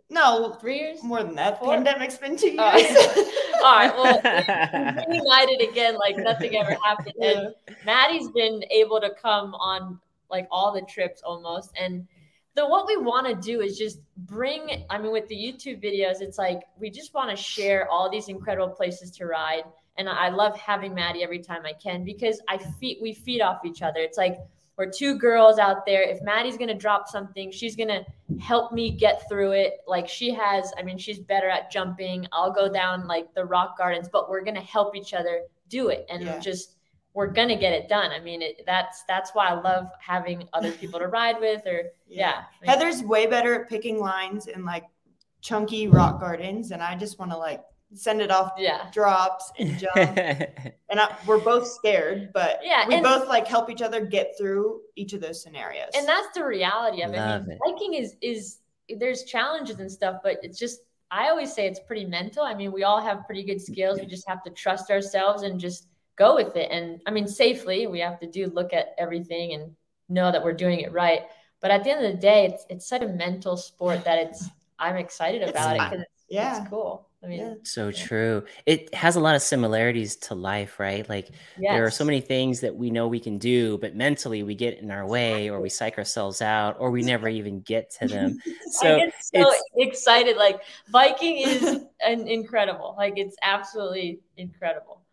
no three years more than that. Four? Pandemic's been two years. Uh, all right, well reunited again like nothing ever happened. And Maddie's been able to come on like all the trips almost and so what we want to do is just bring i mean with the youtube videos it's like we just want to share all these incredible places to ride. And i love having maddie every time i can because i feed we feed off each other. It's like we're two girls out there. If maddie's going to drop something she's going to help me get through it. Like she has i mean she's better at jumping. I'll go down like the rock gardens but we're going to help each other do it and yeah. just we're gonna get it done. I mean, it, that's that's why I love having other people to ride with. Or yeah, yeah. Heather's way better at picking lines in like chunky rock gardens, and I just want to like send it off yeah. drops and jump. and I, we're both scared, but yeah, we both like help each other get through each of those scenarios. And that's the reality of it. I mean, hiking is is there's challenges and stuff, but it's just I always say it's pretty mental. I mean, we all have pretty good skills. We just have to trust ourselves and just go with it. And I mean, safely, we have to do look at everything and know that we're doing it right. But at the end of the day, it's it's such a mental sport that it's I'm excited about it's, it because it's, yeah. it's cool. I mean, yeah. so true. It has a lot of similarities to life, right? Like yes. there are so many things that we know we can do, but mentally we get in our way or we psych ourselves out or we never even get to them. So, I get so excited. Like biking is an incredible. Like it's absolutely incredible.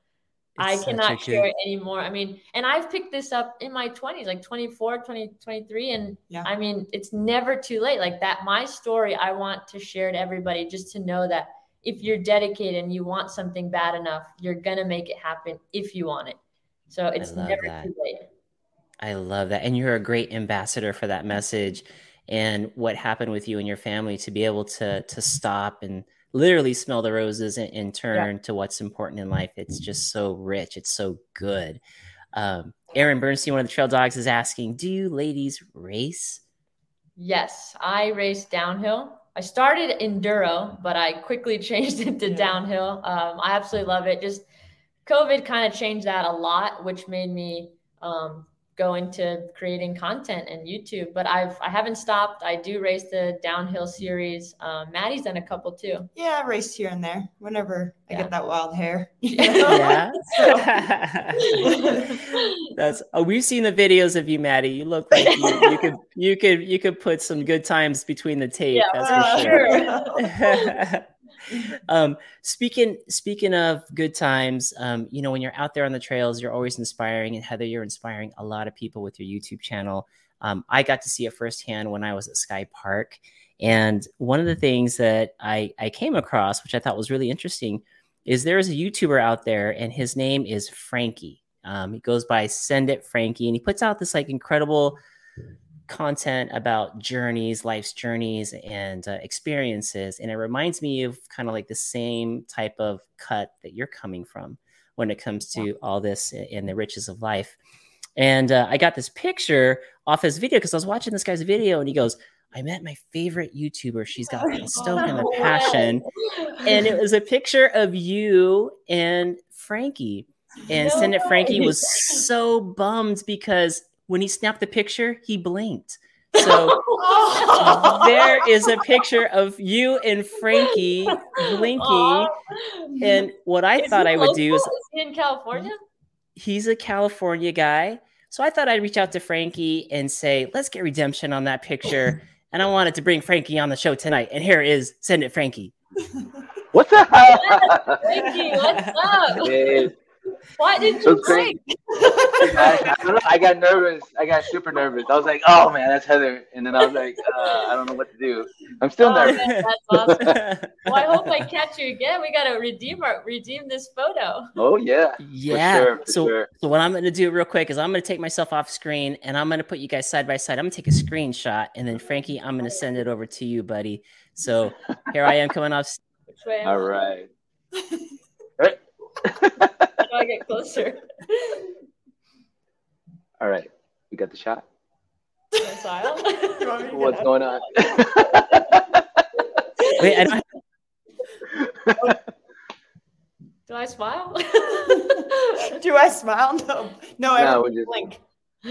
I cannot share it anymore. I mean, and I've picked this up in my 20s, like 24, 20, 23. And yeah. I mean, it's never too late. Like that, my story, I want to share to everybody just to know that if you're dedicated and you want something bad enough, you're going to make it happen if you want it. So it's never that. too late. I love that. And you're a great ambassador for that message and what happened with you and your family to be able to to stop and literally smell the roses and, and turn yeah. to what's important in life. It's just so rich. It's so good. Um, Aaron Bernstein, one of the trail dogs, is asking, "Do you ladies race?" Yes, I race downhill. I started enduro, but I quickly changed it to yeah. downhill. Um, I absolutely love it. Just COVID kind of changed that a lot, which made me um, go into creating content and YouTube. But I've I haven't stopped. I do race the downhill series. Um, Maddie's done a couple too. Yeah, I raced here and there whenever yeah. I get that wild hair. Yeah. That's oh, we've seen the videos of you, Maddie. You look like you, you, could you could you could put some good times between the tape. Yeah, that's uh, for sure. sure um, speaking speaking of good times, um, you know, when you're out there on the trails, you're always inspiring. And Heather, you're inspiring a lot of people with your YouTube channel. Um, I got to see it firsthand when I was at Sky Park. And one of the things that I, I came across, which I thought was really interesting, is there is a YouTuber out there, and his name is Frankie. Um, he goes by Send It Frankie, and he puts out this like incredible content about journeys, life's journeys, and uh, experiences. And it reminds me of kind of like the same type of cut that you're coming from when it comes to yeah. all this and the riches of life. And uh, I got this picture off his video because I was watching this guy's video and he goes, I met my favorite YouTuber. She's got the stoke and the passion. And it was a picture of you and Frankie. And no Send It Frankie was so bummed because when he snapped the picture, he blinked. So there is a picture of you and Frankie blinking. Aww. And what I is thought I would do is, is he in California? He's a California guy. So I thought I'd reach out to Frankie and say, let's get redemption on that picture. and I wanted to bring Frankie on the show tonight. And here is Send It Frankie. What's up? Frankie, what's up? Hey, why didn't you break? I, I, I, got nervous. I got super nervous. I was like, "Oh man, that's Heather," and then I was like, uh, "I don't know what to do." I'm still oh, nervous. Man, that's awesome. well, I hope I catch you again. We gotta redeem our redeem this photo. Oh yeah, yeah. For sure, for so, sure. so what I'm gonna do real quick is I'm gonna take myself off screen and I'm gonna put you guys side by side. I'm gonna take a screenshot and then Frankie, I'm gonna send it over to you, buddy. So here I am coming off. All right. I get closer. All right, we got the shot. Smile. What's going on? Wait, I don't. Do I smile? Do I smile? No, no, I no, just... blink.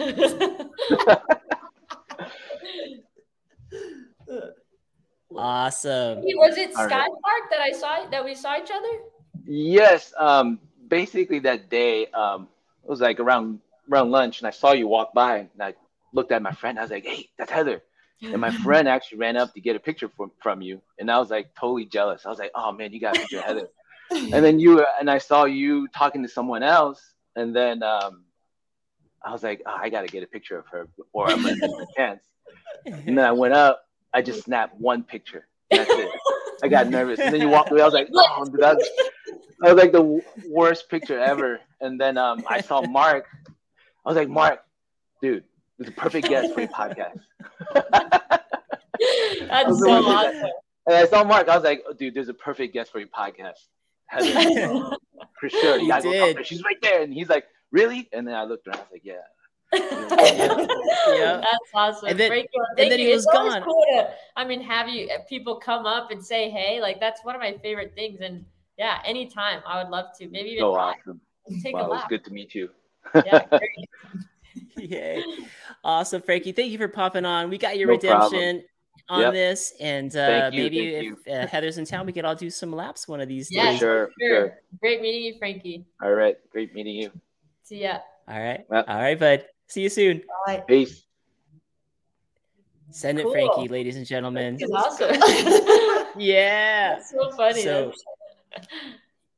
awesome. Was it Sky right. Park that I saw that we saw each other? Yes. Um, basically that day, um, it was like around around lunch, and I saw you walk by, and I looked at my friend. I was like, "Hey, that's Heather." And my friend actually ran up to get a picture from from you, and I was like totally jealous. I was like, "Oh man, you got a picture of Heather." and then you and I saw you talking to someone else, and then um, I was like, oh, "I got to get a picture of her before I'm gonna miss chance." And then I went up. I just snapped one picture. That's it. I got nervous, and then you walked away. I was like, "Oh, dude, that's, that was like the worst picture ever." And then um, I saw Mark. I was like, "Mark, dude, it's a perfect guest for your podcast." that's so awesome. And I saw Mark. I was like, oh, "Dude, there's a perfect guest for your podcast." for sure, you, did. She's right there, and he's like, "Really?" And then I looked around. I was like, "Yeah." yeah. That's awesome. And then, Thank and then he was gone. Cool to, I mean, have you uh, people come up and say, "Hey," like that's one of my favorite things. And yeah, anytime I would love to. Maybe even so awesome. Take wow, a laugh. It's good to meet you. yeah. Yay. Awesome, Frankie. Thank you for popping on. We got your no redemption problem. on yep. this, and uh, you, maybe if uh, Heather's in town, we could all do some laps one of these yeah, days. Sure, sure. Great meeting you, Frankie. All right. Great meeting you. See ya. All right. All right, bud. See you soon. Bye. Peace. Send cool. it, Frankie, ladies and gentlemen. That's awesome. yeah. That's so funny. So,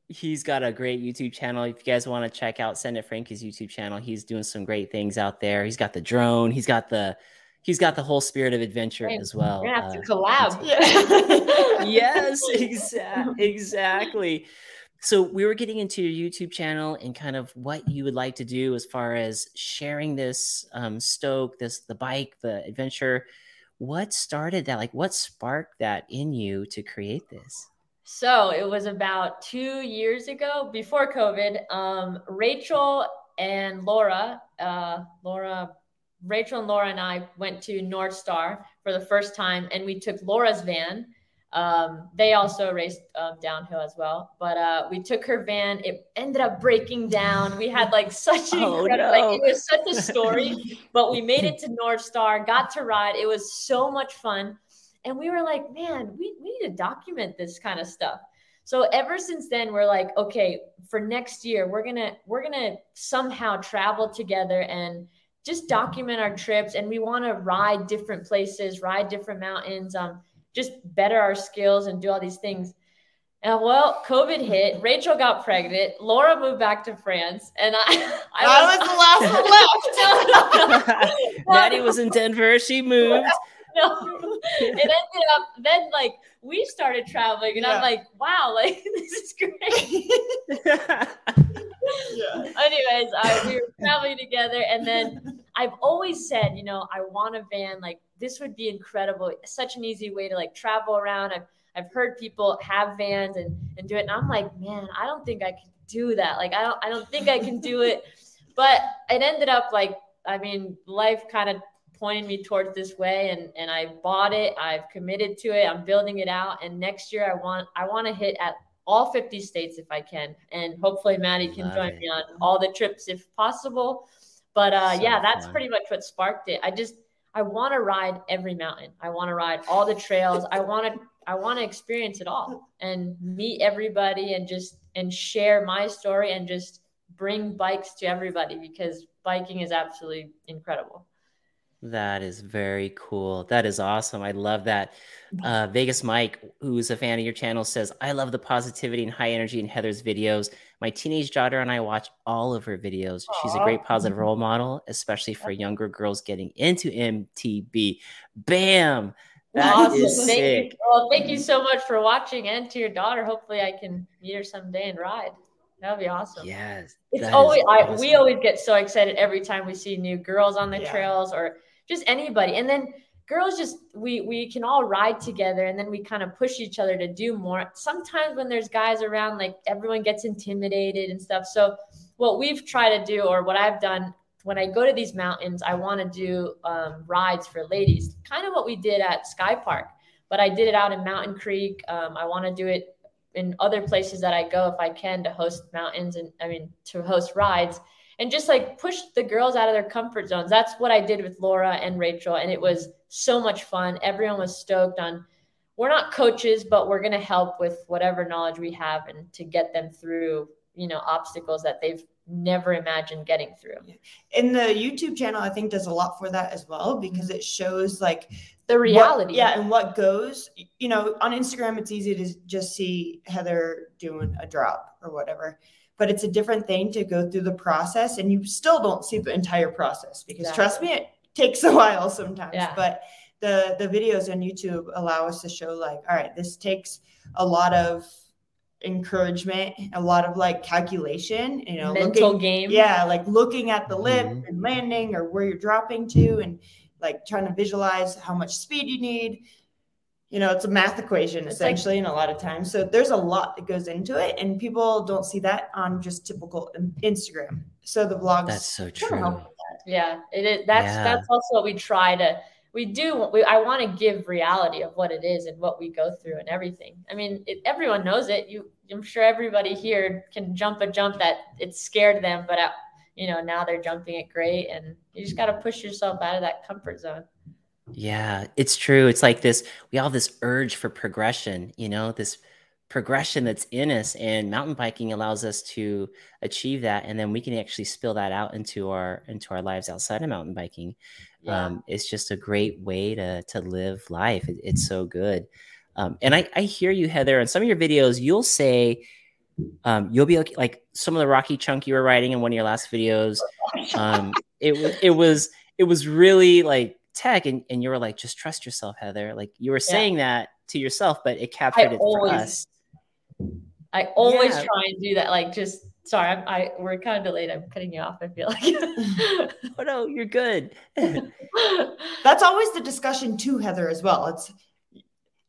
he's got a great YouTube channel. If you guys want to check out Send It Frankie's YouTube channel, he's doing some great things out there. He's got the drone. He's got the he's got the whole spirit of adventure as well. We're gonna have uh, to collab. yes, exa- exactly. So we were getting into your YouTube channel and kind of what you would like to do as far as sharing this um, stoke, this the bike, the adventure. What started that? Like, what sparked that in you to create this? So it was about two years ago, before COVID. Um, Rachel and Laura, uh, Laura, Rachel and Laura and I went to Northstar for the first time, and we took Laura's van um, they also raced um, downhill as well, but uh, we took her van. It ended up breaking down. We had like such an oh, incredible, no. like it was such a story, but we made it to Northstar, got to ride. It was so much fun, and we were like, man, we, we need to document this kind of stuff. So ever since then, we're like, okay, for next year, we're gonna we're gonna somehow travel together and just document our trips, and we want to ride different places, ride different mountains. Um, just better our skills and do all these things. And well, COVID hit. Rachel got pregnant. Laura moved back to France, and I, I, was, was the last one left. Maddie was in Denver. She moved. No, it ended up then like we started traveling, and yeah. I'm like, wow, like this is great. yeah. Anyways, I, we were traveling together, and then I've always said, you know, I want a van like this would be incredible. Such an easy way to like travel around. I've I've heard people have vans and and do it, and I'm like, man, I don't think I can do that. Like I don't I don't think I can do it. But it ended up like I mean, life kind of pointed me towards this way and and I bought it. I've committed to it. I'm building it out and next year I want I want to hit at all 50 states if I can. And hopefully Maddie can Love join it. me on all the trips if possible. But uh so yeah, that's fun. pretty much what sparked it. I just I want to ride every mountain. I want to ride all the trails. I want to I want to experience it all and meet everybody and just and share my story and just bring bikes to everybody because biking is absolutely incredible. That is very cool. That is awesome. I love that. Uh, Vegas Mike, who's a fan of your channel, says, I love the positivity and high energy in Heather's videos. My teenage daughter and I watch all of her videos. Aww. She's a great positive role model, especially for younger girls getting into MTB. Bam! That awesome. is thank sick. You. Well, thank you so much for watching and to your daughter. Hopefully, I can meet her someday and ride. That would be awesome. Yes. It's always, awesome. I, we always get so excited every time we see new girls on the yeah. trails or just anybody. And then girls just we we can all ride together and then we kind of push each other to do more. Sometimes when there's guys around like everyone gets intimidated and stuff. So what we've tried to do or what i've done when i go to these mountains i want to do um, rides for ladies kind of what we did at sky park. But i did it out in mountain creek. Um, i want to do it in other places that i go if i can to host mountains and i mean to host rides and just like push the girls out of their comfort zones. That's what I did with Laura and Rachel. And it was so much fun. Everyone was stoked on, we're not coaches, but we're going to help with whatever knowledge we have and to get them through, you know, obstacles that they've never imagined getting through. And the YouTube channel, I think, does a lot for that as well because it shows like the reality. What, yeah. And what goes, you know, on Instagram, it's easy to just see Heather doing a drop or whatever but it's a different thing to go through the process and you still don't see the entire process because exactly. trust me it takes a while sometimes yeah. but the the videos on youtube allow us to show like all right this takes a lot of encouragement a lot of like calculation you know mental looking, game yeah like looking at the lip mm-hmm. and landing or where you're dropping to and like trying to visualize how much speed you need you know, it's a math equation it's essentially, like, and a lot of times. So there's a lot that goes into it, and people don't see that on just typical Instagram. So the vlogs. That's so true. Yeah, it is. That's yeah. that's also what we try to. We do. We, I want to give reality of what it is and what we go through and everything. I mean, it, everyone knows it. You, I'm sure everybody here can jump a jump that it scared them, but you know now they're jumping it great, and you just got to push yourself out of that comfort zone. Yeah, it's true. It's like this, we all have this urge for progression, you know, this progression that's in us and mountain biking allows us to achieve that and then we can actually spill that out into our into our lives outside of mountain biking yeah. um, it's just a great way to to live life it, it's so good um, and I, I hear you heather on some of your videos you'll say Um, you'll be okay. Like some of the rocky chunk you were riding in one of your last videos. Um, it it was it was really like tech, and, and you were like, just trust yourself, Heather. Like you were saying yeah. that to yourself, but it captured I it always, for us. I always yeah. try and do that. Like just sorry, I'm, I we're kind of delayed. I'm cutting you off. I feel like. oh no, you're good. That's always the discussion too, Heather, as well. It's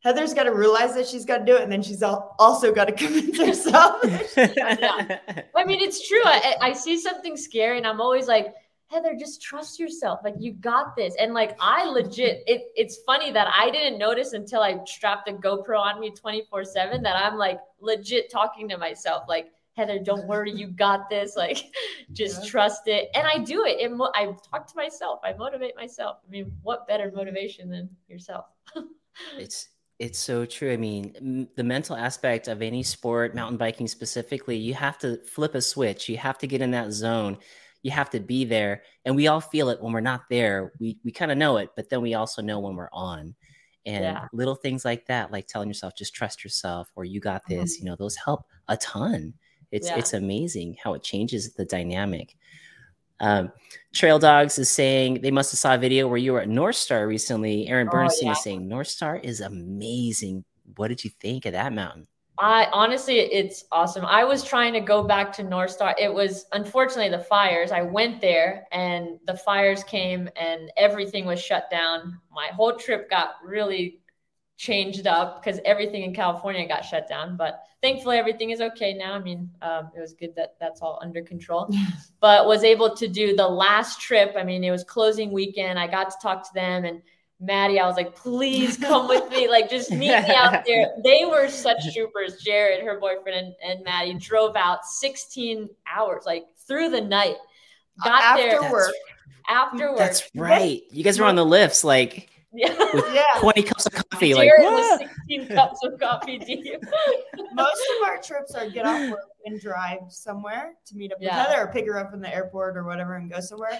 Heather's got to realize that she's got to do it, and then she's also got to convince herself. yeah. I mean, it's true. I, I see something scary, and I'm always like, Heather, just trust yourself. Like you got this. And like I legit, it, it's funny that I didn't notice until I strapped a GoPro on me 24 7 that I'm like legit talking to myself. Like, Heather, don't worry, you got this. Like, just yeah. trust it. And I do it. it mo- I talk to myself. I motivate myself. I mean, what better motivation than yourself? it's it's so true. I mean, m- the mental aspect of any sport, mountain biking specifically, you have to flip a switch. You have to get in that zone you have to be there and we all feel it when we're not there we we kind of know it but then we also know when we're on and yeah. little things like that like telling yourself just trust yourself or you got this mm-hmm. you know those help a ton it's yeah. it's amazing how it changes the dynamic um, Trail Dogs is saying they must have saw a video where you were at Northstar recently. Aaron oh, Bernstein oh, yeah. is saying Northstar is amazing. What did you think of that mountain? I honestly, it's awesome. I was trying to go back to Northstar. It was unfortunately the fires. I went there and the fires came and everything was shut down. My whole trip got really changed up because everything in California got shut down. But thankfully, everything is okay now. I mean, um, it was good that that's all under control. but was able to do the last trip. I mean, it was closing weekend. I got to talk to them and Maddie, I was like, please come with me. Like, just meet me out there. They were such troopers. Jared, her boyfriend, and, and Maddie drove out 16 hours, like through the night. Got after there work. After work. That's right. You guys were on the lifts, like, yeah. yeah. 20 cups of coffee. Jared like, was 16 cups of coffee deep. Most of our trips are get off work and drive somewhere to meet up yeah. with Heather or pick her up from the airport or whatever and go somewhere.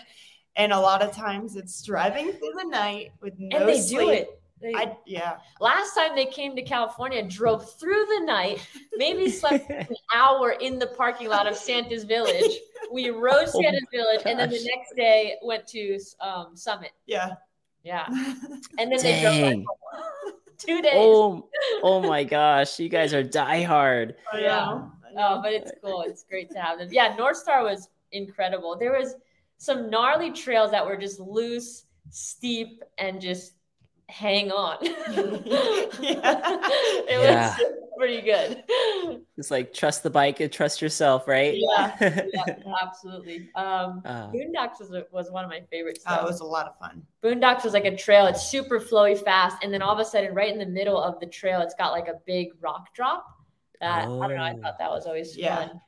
And a lot of times it's driving through the night with no sleep. and they sleep. do it. They, I, yeah. Last time they came to California, drove through the night, maybe slept an hour in the parking lot of Santa's Village. We rode oh Santa's Village, gosh. and then the next day went to um, Summit. Yeah. Yeah. And then Dang. they drove two days. Oh, oh my gosh. You guys are diehard. Oh, yeah. Oh, but it's cool. It's great to have them. Yeah, Northstar was incredible. There was some gnarly trails that were just loose, steep, and just hang on. yeah. it yeah. was pretty good. It's like trust the bike and trust yourself, right? Yeah, yeah absolutely. Um, uh, Boondocks was, was one of my favorites. Oh, it was a lot of fun. Boondocks was like a trail. It's super flowy, fast, and then all of a sudden, right in the middle of the trail, it's got like a big rock drop. That oh. I don't know. I oh. thought that was always yeah. fun.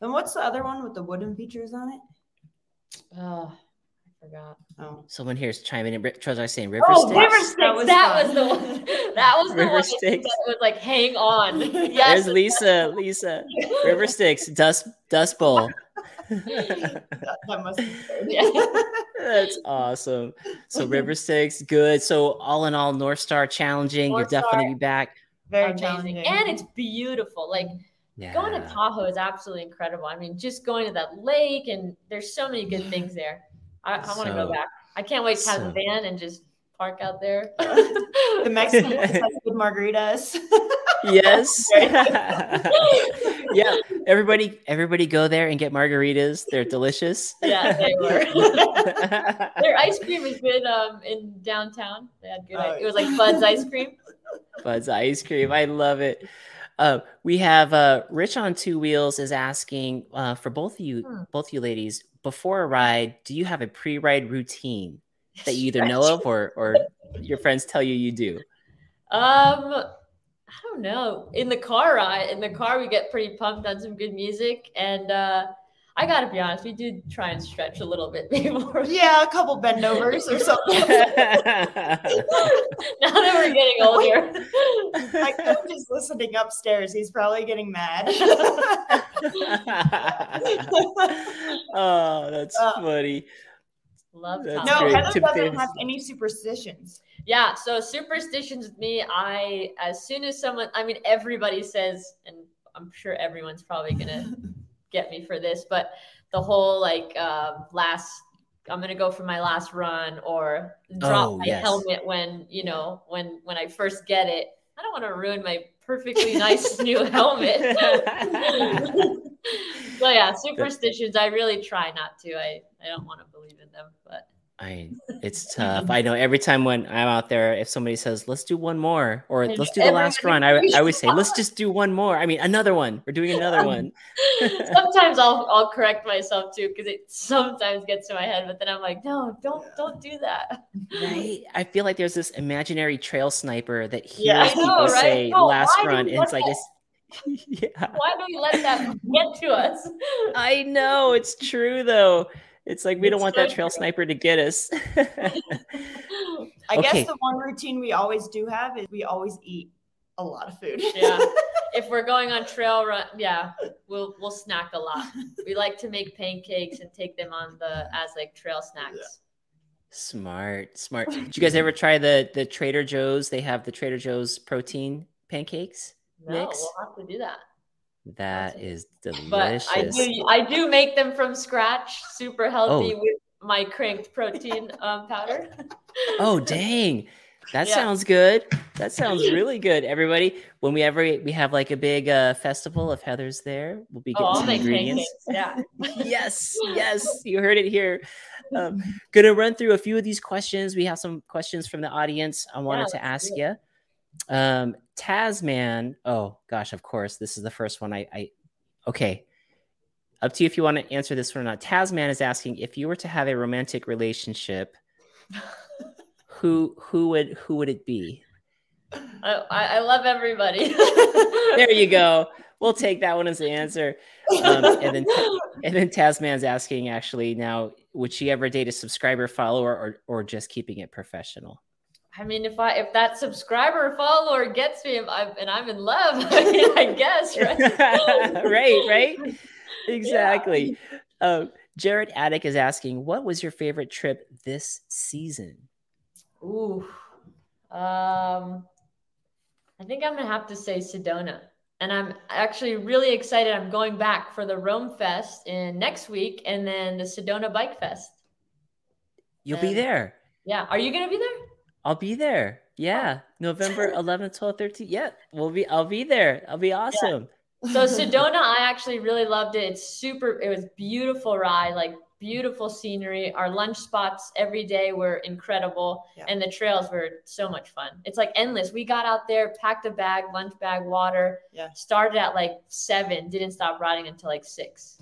And what's the other one with the wooden features on it? Oh, I forgot. Oh, someone here is chiming in. Tries I saying oh, river oh, sticks. river sticks. That was, that was the one. That was the river one sticks. that was like hang on. Yes. There's Lisa. Lisa. river sticks. Dust Dust Bowl. that, that must be yeah. That's awesome. So river sticks, good. So all in all, Northstar challenging. North You're definitely back. Very Amazing. challenging, and it's beautiful. Like yeah. Going to Tahoe is absolutely incredible. I mean, just going to that lake and there's so many good things there. I, I want to go back. I can't wait to have so, a van and just park out there. the Mexican has good margaritas. yes. yeah. Everybody, everybody go there and get margaritas. They're delicious. Yeah, they were. Their ice cream is good um, in downtown. They had good. Oh, it was like Bud's ice cream. Bud's ice cream. I love it. Uh, we have uh, Rich on Two Wheels is asking uh, for both of you, hmm. both you ladies, before a ride, do you have a pre-ride routine that you either know of or or your friends tell you you do? Um, I don't know. In the car ride, in the car, we get pretty pumped on some good music, and uh, I gotta be honest, we did try and stretch a little bit before. Yeah, a couple bend overs or something. now that we're getting older. My coach is listening upstairs. He's probably getting mad. oh, that's uh, funny. Love that's No, great. Heather doesn't have any superstitions. Yeah, so superstitions with me, I as soon as someone I mean everybody says and I'm sure everyone's probably gonna get me for this, but the whole like uh, last I'm gonna go for my last run or drop Oh, my yes. helmet when you know when when I first get it. I don't want to ruin my perfectly nice new helmet. so yeah, superstitions. I really try not to. I I don't want to believe in them, but I it's tough. I know every time when I'm out there, if somebody says, "Let's do one more," or "Let's do the last run," I, I always say, "Let's just do one more." I mean, another one. We're doing another one. sometimes I'll I'll correct myself too because it sometimes gets to my head, but then I'm like, no, don't don't do that. Right? I feel like there's this imaginary trail sniper that hears Yeah. People know, right? say Oh, "last run," and it's like it's. yeah, Why do you let that get to us? I know it's true though. It's like we don't want so that trail true. sniper to get us. I Okay. guess the one routine we always do have is we always eat a lot of food. yeah. If we're going on trail run, yeah, we'll we'll snack a lot. We like to make pancakes and take them on the as like trail snacks. Smart, smart. Did you guys ever try the the Trader Joe's? They have the Trader Joe's protein pancakes. No, Mix? we'll have to do that. That is But delicious. I do I do make them from scratch, super healthy Oh. with my cranked protein um, powder. Oh dang. That Yeah. sounds good. That sounds really good. Everybody, when we ever we have like a big uh, festival of Heather's there, we'll be Oh, getting I'll some ingredients. pancakes. Yeah. yes, yes, you heard it here. Um, gonna run through a few of these questions. We have some questions from the audience. I wanted to ask you. Um, Tasman. Oh gosh, of course, this is the first one. I, I okay. Up to you if you want to answer this one or not. Tasman is asking if you were to have a romantic relationship, who who would who would it be? I, I love everybody. There you go. We'll take that one as the answer. Um, and then and then Tasman's asking actually now, would she ever date a subscriber follower or or just keeping it professional? I mean, if I if that subscriber follower gets me and I'm, and I'm in love, I, mean, I guess, right? right, right. Exactly. Um, Jared Attic is asking, what was your favorite trip this season? Ooh, um, I think I'm gonna have to say Sedona, and I'm actually really excited. I'm going back for the Rome Fest in next week, and then the Sedona Bike Fest. You'll be Um, there. Yeah, are you gonna be there? I'll be there. Yeah, oh. November 11th, 12th, 13th. Yeah, we'll be. I'll be there. I'll be awesome. So Sedona, I actually really loved it. It's super. It was beautiful ride, like beautiful scenery. Our lunch spots every day were incredible, Yeah. and the trails were so much fun. It's like endless. We got out there, packed a bag, lunch bag, water. Yeah. Started at like seven, didn't stop riding until like six.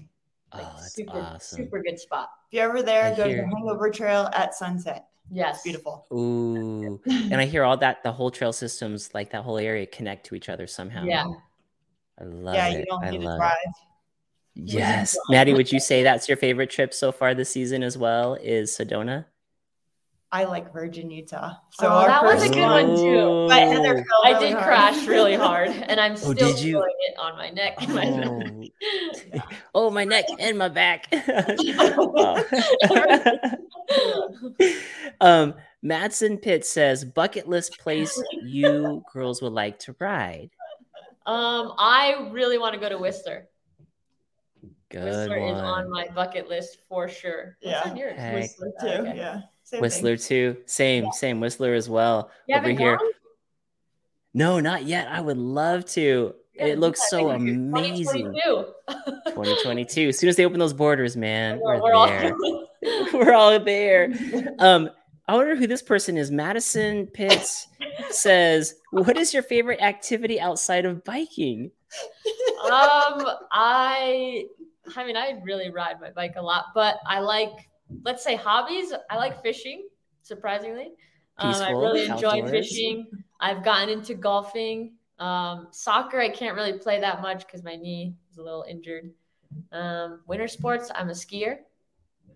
Oh, like, Oh, that's super, awesome. super good spot. If you're ever there, I go to the Hangover Trail at sunset. Yes, It's beautiful. Ooh, and I hear all that. The whole trail systems, like that whole area, connect to each other somehow. Yeah. I love yeah, it. you don't I need to drive. it. Yes, Maddie, would you say that's your favorite trip so far this season as well? Is Sedona? I like Virgin, Utah. So Oh, that was a good one, too. But Heather fell I did hard. crash really hard, and I'm still did you? feeling it on my neck. and my Oh. oh, my neck and my back. Oh. um, Madsen Pitt says bucket list place you girls would like to ride. Um, I really want to go to Whistler. Good Whistler is on my bucket list for sure. What's Yeah. on yours? Heck. Whistler too. Okay. Yeah. Same Whistler too. Same, same Whistler as well. You over here. gone? No, not yet. I would love to. Yeah, it looks so amazing. 2022. 2022. As soon as they open those borders, man, we're, We're all- there. we're all there. Um, I wonder who this person is. Madison Pitts says, "What is your favorite activity outside of biking?" um, I, I mean, I really ride my bike a lot, but I like, let's say, hobbies. I like fishing. Surprisingly, um, I really enjoy outdoors. fishing. I've gotten into golfing. Um, soccer, I can't really play that much because my knee is a little injured. Um, winter sports, I'm a skier.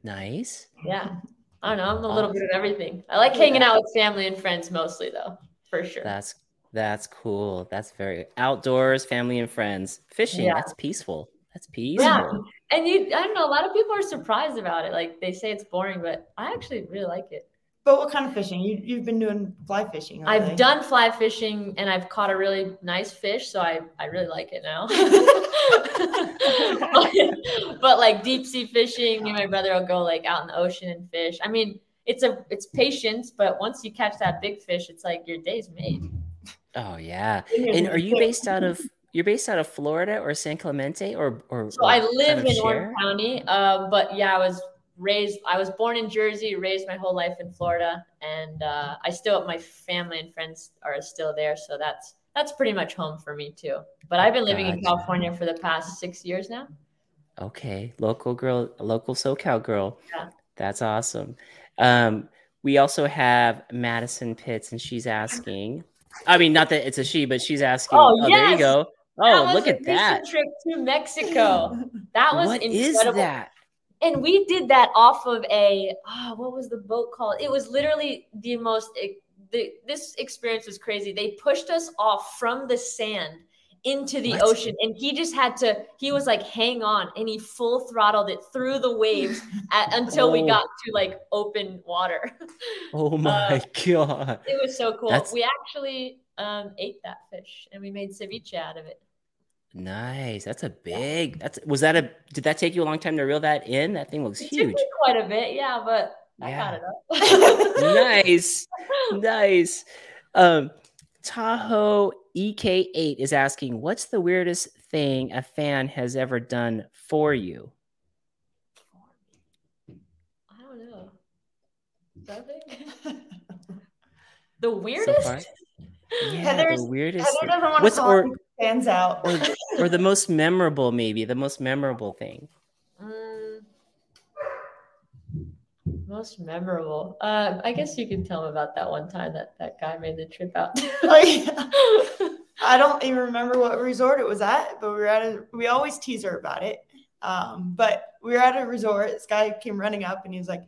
Nice. Yeah. I don't know. I'm a little bit of everything. I like hanging out with family and friends mostly, though, for sure. That's that's cool. That's very outdoors, family and friends. Fishing. Yeah. That's peaceful. That's peaceful. Yeah. And you, I don't know. A lot of people are surprised about it. Like they say it's boring, but I actually really like it. But what kind of fishing? You you've been doing fly fishing. I've they? done fly fishing and I've caught a really nice fish, so I I really like it now. but, but, like deep sea fishing, me and my brother will go like out in the ocean and fish. I mean, it's a it's patience, but once you catch that big fish, it's like your day's made. Oh yeah. And are you based out of you're based out of Florida or San Clemente or or so or I live in Orange County. Uh, but yeah, I was raised i was born in jersey raised my whole life in florida and uh, i still my family and friends are still there so that's that's pretty much home for me too but i've been living gotcha. in california for the past six years now okay local girl local socal girl yeah. that's awesome um, we also have madison pitts and she's asking i mean not that it's a she but she's asking oh, oh yes. there you go Oh, look at that trip to Mexico. That was what incredible. Is that? and we did that off of a oh, what was the boat called? It was literally the most. the, this experience was crazy. They pushed us off from the sand into the what? ocean, and he just had to. He was like, "Hang on," and he full throttled it through the waves at, until oh. we got to like open water. oh my uh, god! It was so cool. That's... We actually um, ate that fish, and we made ceviche out of it. Nice. That's a big. That's was that a? Did that take you a long time to reel that in? That thing looks it huge. quite a bit, yeah, but I got it up. nice, nice. Um, Tahoe EK8 is asking, "What's the weirdest thing a fan has ever done for you?" I don't know. Nothing. the weirdest. So yeah, Heather's, the weirdest. Heather doesn't want What's, to or, stands out. or, or the most memorable, maybe the most memorable thing. Um, most memorable. Uh, I guess you can tell them about that one time that that guy made the trip out. oh, yeah. I don't even remember what resort it was at, but we were at a. We always tease her about it. Um, but we were at a resort. This guy came running up and he was like,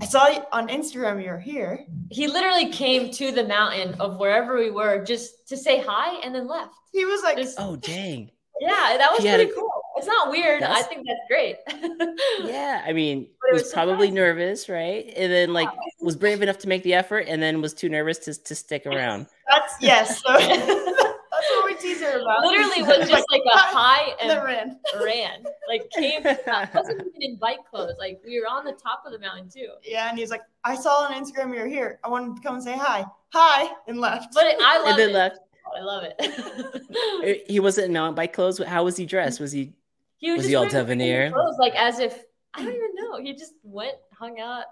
I saw you on Instagram you're here. He literally came to the mountain of wherever we were just to say hi and then left. He was like, just, "Oh dang." Yeah, that was pretty a, cool. It's not weird. I think that's great. yeah, I mean, was, was probably nervous, right? And then like was brave enough to make the effort and then was too nervous to to stick around. That's yes. So what we tease her about. Literally was just like a high and then ran. ran. Like came wasn't even in bike clothes. Like we were on the top of the mountain too. Yeah, and he's like, I saw on Instagram you're here. I wanted to come and say hi. Hi and left. But it, I love and then it. left. Oh, I love it. he wasn't in mountain bike clothes. How was he dressed? Was he he was, was he all debonair? Clothes, like as if I don't even know. He just went, hung out,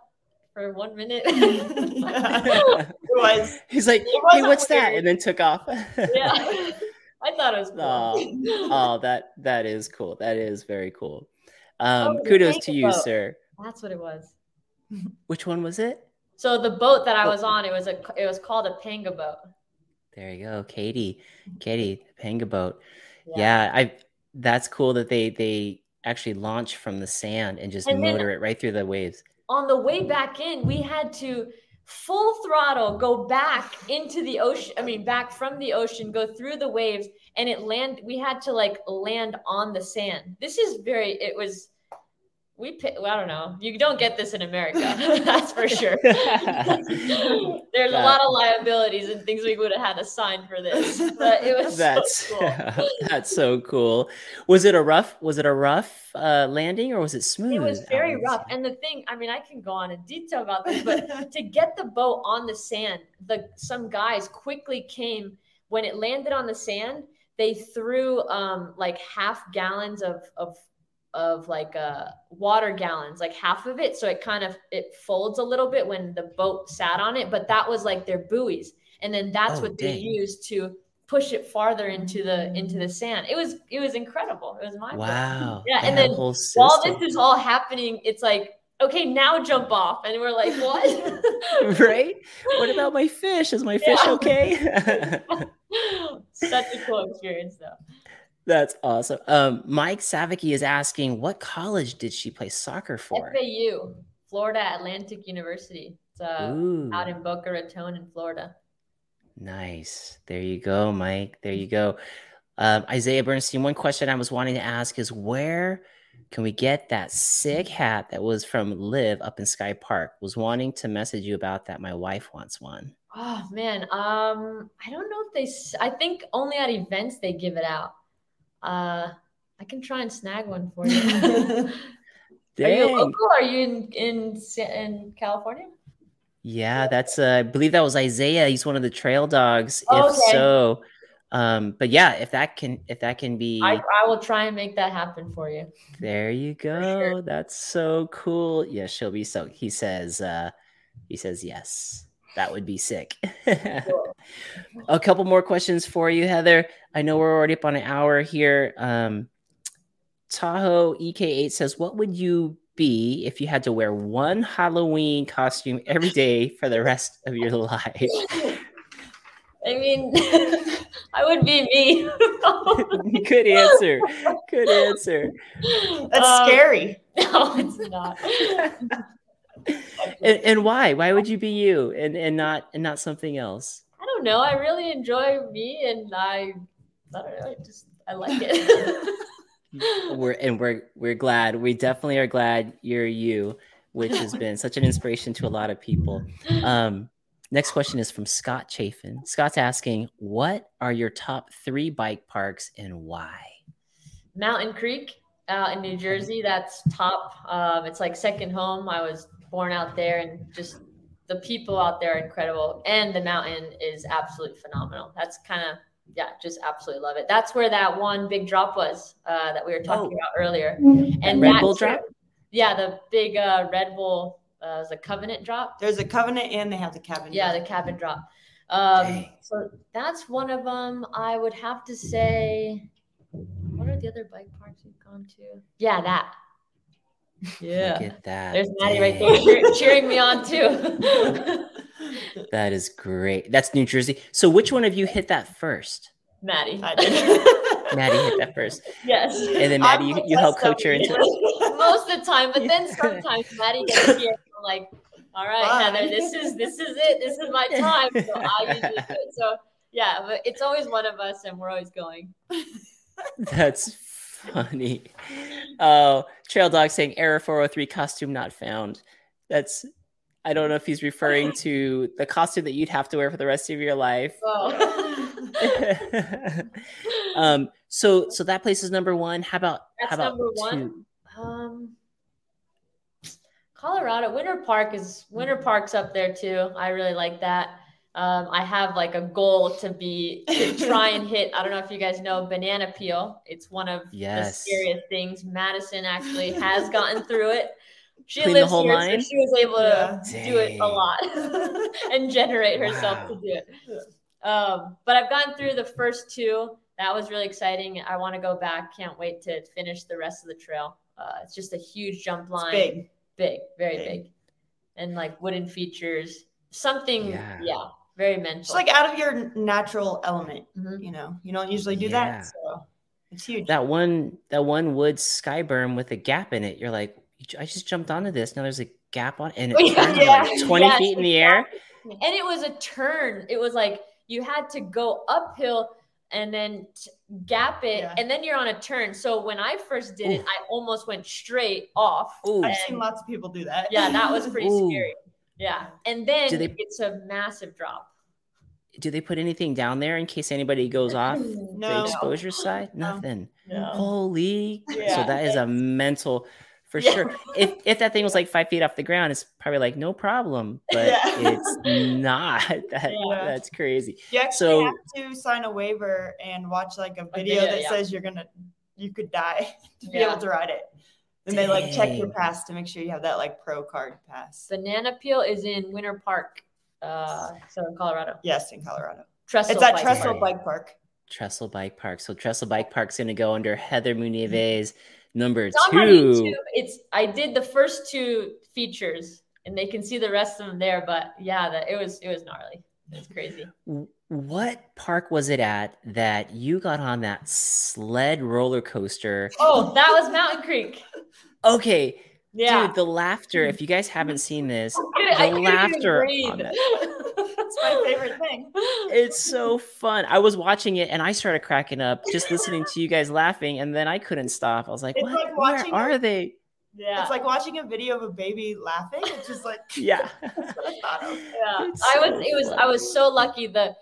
for one minute. it was. He's like, hey, what's weird. that? And then took off. yeah. I thought it was cool. Oh, oh, that that is cool. That is very cool. Um, oh, kudos to you, boat. sir. That's what it was. Which one was it? So the boat that I was on, it was a it was called a panga boat. There you go, Katie. Katie, panga boat. Yeah. yeah, I that's cool that they they actually launch from the sand and just and motor it right through the waves. On the way back in, we had to full throttle go back into the ocean i mean back from the ocean go through the waves and it land we had to like land on the sand. This is very it was we pay, well, I don't know. You don't get this in America, that's for sure. There's that, a lot of liabilities and things we would have had to sign for this, but it was that's so cool. that's so cool. Was it a rough? Was it a rough uh, landing or was it smooth? It was very rough. And the thing, I mean, I can go on in detail about this, but to get the boat on the sand, the some guys quickly came when it landed on the sand. They threw um, like half gallons of of of like uh, water gallons, like half of it. So it kind of it folds a little bit when the boat sat on it, but that was like their buoys, and then that's oh, what dang. they used to push it farther into the into the sand. It was it was incredible. It was my wow. Yeah, and then while this is all happening, it's like okay, now jump off, and we're like, what? right? What about my fish? Is my fish yeah. okay? Such a cool experience, though. That's awesome. Um, Mike Savicki is asking, what college did she play soccer for? FAU, Florida Atlantic University. It's uh, out in Boca Raton in Florida. Nice. There you go, Mike. There you go. Um, Isaiah Bernstein. One question I was wanting to ask is where can we get that sick hat that was from Liv up in Sky Park? Was wanting to message you about that. My wife wants one. Oh man, um, I don't know if they. I think only at events they give it out. Uh, I can try and snag one for you. Are you local? Are you in in in California? Yeah, that's. Uh, I believe that was Isaiah. He's one of the trail dogs. Oh, if okay. so, um, but yeah, if that can if that can be, I, I will try and make that happen for you. There you go. Sure. That's so cool. Yeah, she'll be so. He says. uh He says yes. That would be sick. a couple more questions for you, Heather. I know we're already up on an hour here. Um, Tahoe EK8 says, What would you be if you had to wear one Halloween costume every day for the rest of your life? I mean, I would be me. Good answer. Good answer. That's um, scary. No, it's not. and, and, why? Why would you be you and, and not and not something else? I don't know. I really enjoy me, and I, I don't know. I just I like it. we're and we're we're glad. We definitely are glad you're you, which has been such an inspiration to a lot of people. Um, next question is from Scott Chafin. Scott's asking, "What are your top three bike parks and why?" Mountain Creek out in New Jersey. That's top. Um, it's like second home. I was born out there, and just the people out there are incredible, and the mountain is absolutely phenomenal. That's kind of yeah, just absolutely love it. That's where that one big drop was uh, that we were talking oh. about earlier. And Red Bull drop. Yeah, the big uh, Red Bull uh, was a Covenant drop. There's a Covenant, and they have the cabin. Yeah, drop. the cabin drop. Um, so that's one of them. I would have to say. What are the other bike parks we've gone to? Yeah, that. Yeah. Look at that. There's Maddie right there cheering me on too. that is great. That's New Jersey. So which one of you hit that first? Maddie. I did. Maddie hit that first. Yes. And then Maddie, you, you help coach her into it. Most of the time, but then sometimes Maddie gets here I'm like, all right, Bye. Heather, this is this is it. This is my time. So I usually do it. So yeah, but it's always one of us and we're always going. That's funny. Oh, Trail Dog saying error 403 costume not found. That's I don't know if he's referring to the costume that you'd have to wear for the rest of your life. Oh. um, so so that place is number one. How about That's how about number one? Um, Colorado Winter Park is Winter Park's up there too. I really like that. Um, I have like a goal to be to try and hit. I don't know if you guys know banana peel. It's one of yes. the scariest things. Madison actually has gotten through it she Clean lives here, line? so she was able to yeah. do it a lot and generate herself wow. to do it. Um, but I've gone through the first two. That was really exciting. I want to go back. Can't wait to finish the rest of the trail. Uh, it's just a huge jump line. It's big, big, very big. big. and like wooden features. Something, yeah, yeah very mental. It's like out of your natural element. Mm-hmm. You know, you don't usually do yeah. that, so it's huge. That one, that one wood sky berm with a gap in it. You're like, I just jumped onto this. Now there's a gap on, and it turned yeah, like 20 yeah, feet in the air. And it was a turn. It was like you had to go uphill and then t- gap it, yeah. and then you're on a turn. So when I first did Ooh. it, I almost went straight off. Ooh. I've seen lots of people do that. Yeah, that was pretty scary. Yeah, and then they, it's a massive drop. Do they put anything down there in case anybody goes off no. the exposure side? Nothing. No. Holy! Yeah. So that is a mental for yeah. sure. If if that thing was like five feet off the ground, it's probably like no problem, but yeah. it's not. That yeah. that's crazy. You actually so, have to sign a waiver and watch like a video, a video that says you're gonna you could die to be able to ride it. And they like check your pass to make sure you have that like pro card pass. Banana peel is in Winter Park, uh, so in Colorado. Yes, in Colorado. Trestle it's at Bike Trestle Park. Bike Park. Trestle Bike Park. So Trestle Bike Park's going to go under Heather Munives. Number it's two. It's I did the first two features, and they can see the rest of them there. But yeah, that it was it was gnarly. It's crazy. What park was it at that you got on that sled roller coaster? Oh, that was Mountain Creek. Okay. Yeah. Dude, the laughter, if you guys haven't seen this, the laughter. my favorite thing. It's so fun. I was watching it and I started cracking up just listening to you guys laughing, and then I couldn't stop. I was like, "What? like Where watching are a- they?" Yeah. It's like watching a video of a baby laughing. It's just like Yeah. that's what I thought of. yeah. It's I so was it was I was so lucky the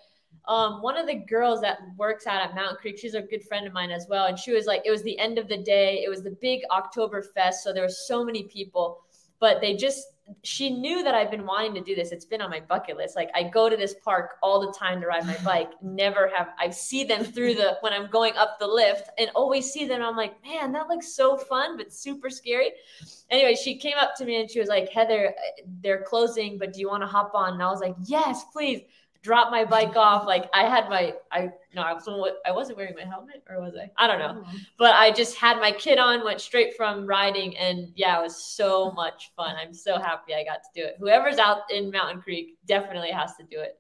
um one of the girls that works out at Mountain Creek, she's a good friend of mine as well. And she was like, it was the end of the day, it was the big October fest, so there were so many people, but they just she knew that I've been wanting to do this. It's been on my bucket list. Like I go to this park all the time to ride my bike. Never have I see them through the when I'm going up the lift and always see them. I'm like, man, that looks so fun, but super scary. Anyway, she came up to me and she was like, Heather, they're closing, but do you want to hop on? And I was like, yes, please. Drop my bike off. Like I had my, I no, I wasn't, I wasn't wearing my helmet, or was I? I don't know. Uh-huh. But I just had my kit on, went straight from riding, and yeah, it was so much fun. I'm so happy I got to do it. Whoever's out in Mountain Creek definitely has to do it.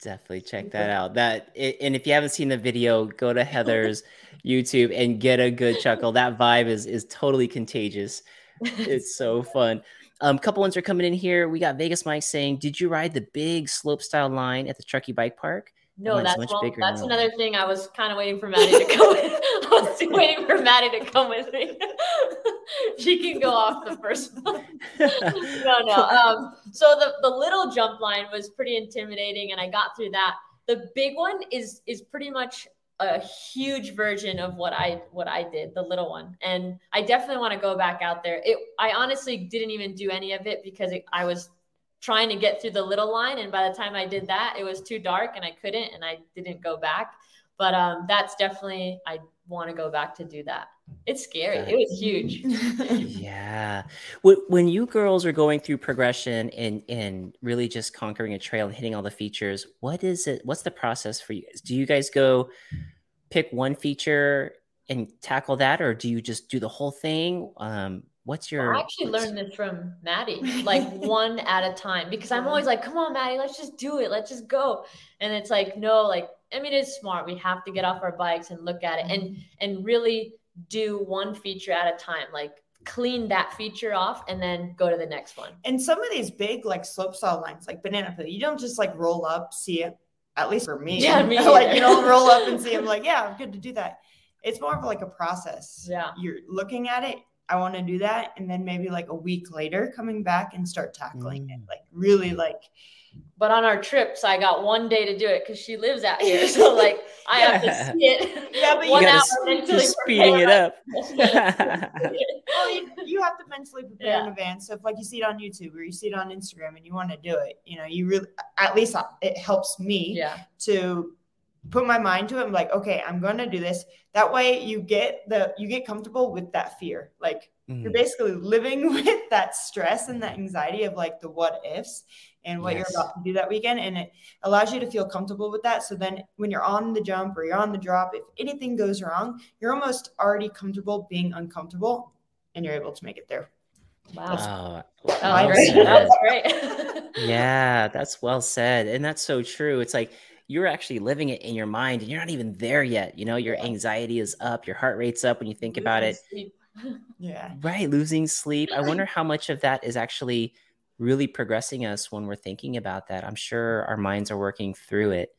Definitely check that out. That and if you haven't seen the video, go to Heather's YouTube and get a good chuckle. That vibe is is totally contagious. It's so fun. Um, couple ones are coming in here. We got Vegas Mike saying, "Did you ride the big slope style line at the Truckee Bike Park?" No, that's much well, bigger that's now. another thing. I was kind of waiting for Maddie to come. with. I was waiting for Maddie to come with me. she can go off the first one. no, no. Um, so the the little jump line was pretty intimidating, and I got through that. The big one is is pretty much a huge version of what I what I did, the little one, and I definitely want to go back out there. It I honestly didn't even do any of it because it, I was trying to get through the little line, and by the time I did that, it was too dark, and I couldn't, and I didn't go back. But um, that's definitely I want to go back to do that. It's scary. It was huge. yeah. When, when you girls are going through progression and and really just conquering a trail and hitting all the features, what is it? What's the process for you guys? Do you guys go pick one feature and tackle that, or do you just do the whole thing? Um, what's your? I actually learned this from Maddie, like one at a time, because I'm always like, come on, Maddie, let's just do it. Let's just go. And it's like, no, like, I mean, it's smart. We have to get off our bikes and look at it and, and really do one feature at a time, like clean that feature off and then go to the next one. And some of these big like slope style lines, like banana peel, you don't just like roll up, see it. At least for me, Yeah, me like you don't roll up and see I'm Like, yeah, I'm good to do that. It's more of like a process. Yeah. you're looking at it. I want to do that, and then maybe like a week later, coming back and start tackling it. Mm. Like really, like But on our trips, I got one day to do it because she lives out here. So like I have to see it. Yeah, but you one gotta hour mentally speeding it up. well, you, you have to mentally prepare in advance. So if like you see it on YouTube or you see it on Instagram and you want to do it, you know, you really at least it helps me yeah. to put my mind to it. I'm like, okay, I'm going to do this. That way, you get the you get comfortable with that fear. Like you're Mm, basically living with that stress and that anxiety of like the what ifs and what Yes. you're about to do that weekend, and it allows you to feel comfortable with that. So then, when you're on the jump or you're on the drop, if anything goes wrong, you're almost already comfortable being uncomfortable, and you're able to make it there. Wow. Oh, That well was great. said. Great. yeah, that's well said. And that's so true. It's like you're actually living it in your mind and you're not even there yet. You know, your anxiety is up, your heart rate's up when you think about it. Sleep. Yeah. Right, losing sleep. I wonder how much of that is actually really progressing us when we're thinking about that. I'm sure our minds are working through it,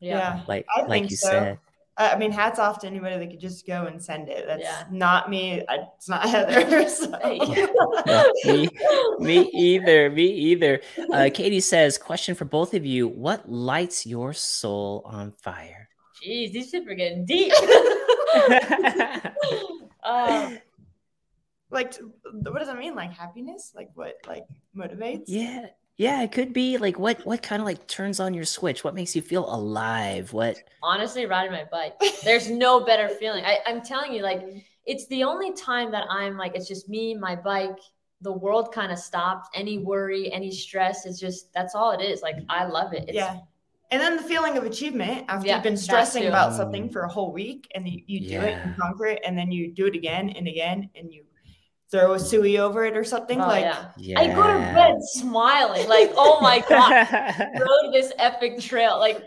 Yeah. like I like think you so. said. I I mean, hats off to anybody that could just go and send it. That's Yeah. not me. I, it's not Heather. So. Hey. No, me, me either. Me either. Uh, Katie says, question for both of you: What lights your soul on fire? Jeez, these people are getting deep. uh, like, t- what does that mean? Like happiness? Like what? Like motivates? yeah, yeah. It could be like what what kind of like turns on your switch? What makes you feel alive? What? honestly, riding my bike. There's no better feeling. I, I'm telling you, like, it's the only time that I'm like, it's just me, my bike. The world kind of stopped. Any worry, any stress, it's just that's all it is. Like, I love it. It's, yeah. And then the feeling of achievement after Yeah, you've been stressing about something for a whole week and you, you do it Yeah. and conquer it and then you do it again and again and you throw a suey over it or something Oh, like yeah. Yeah. I go to bed smiling, like, oh my god, rode this epic trail. Like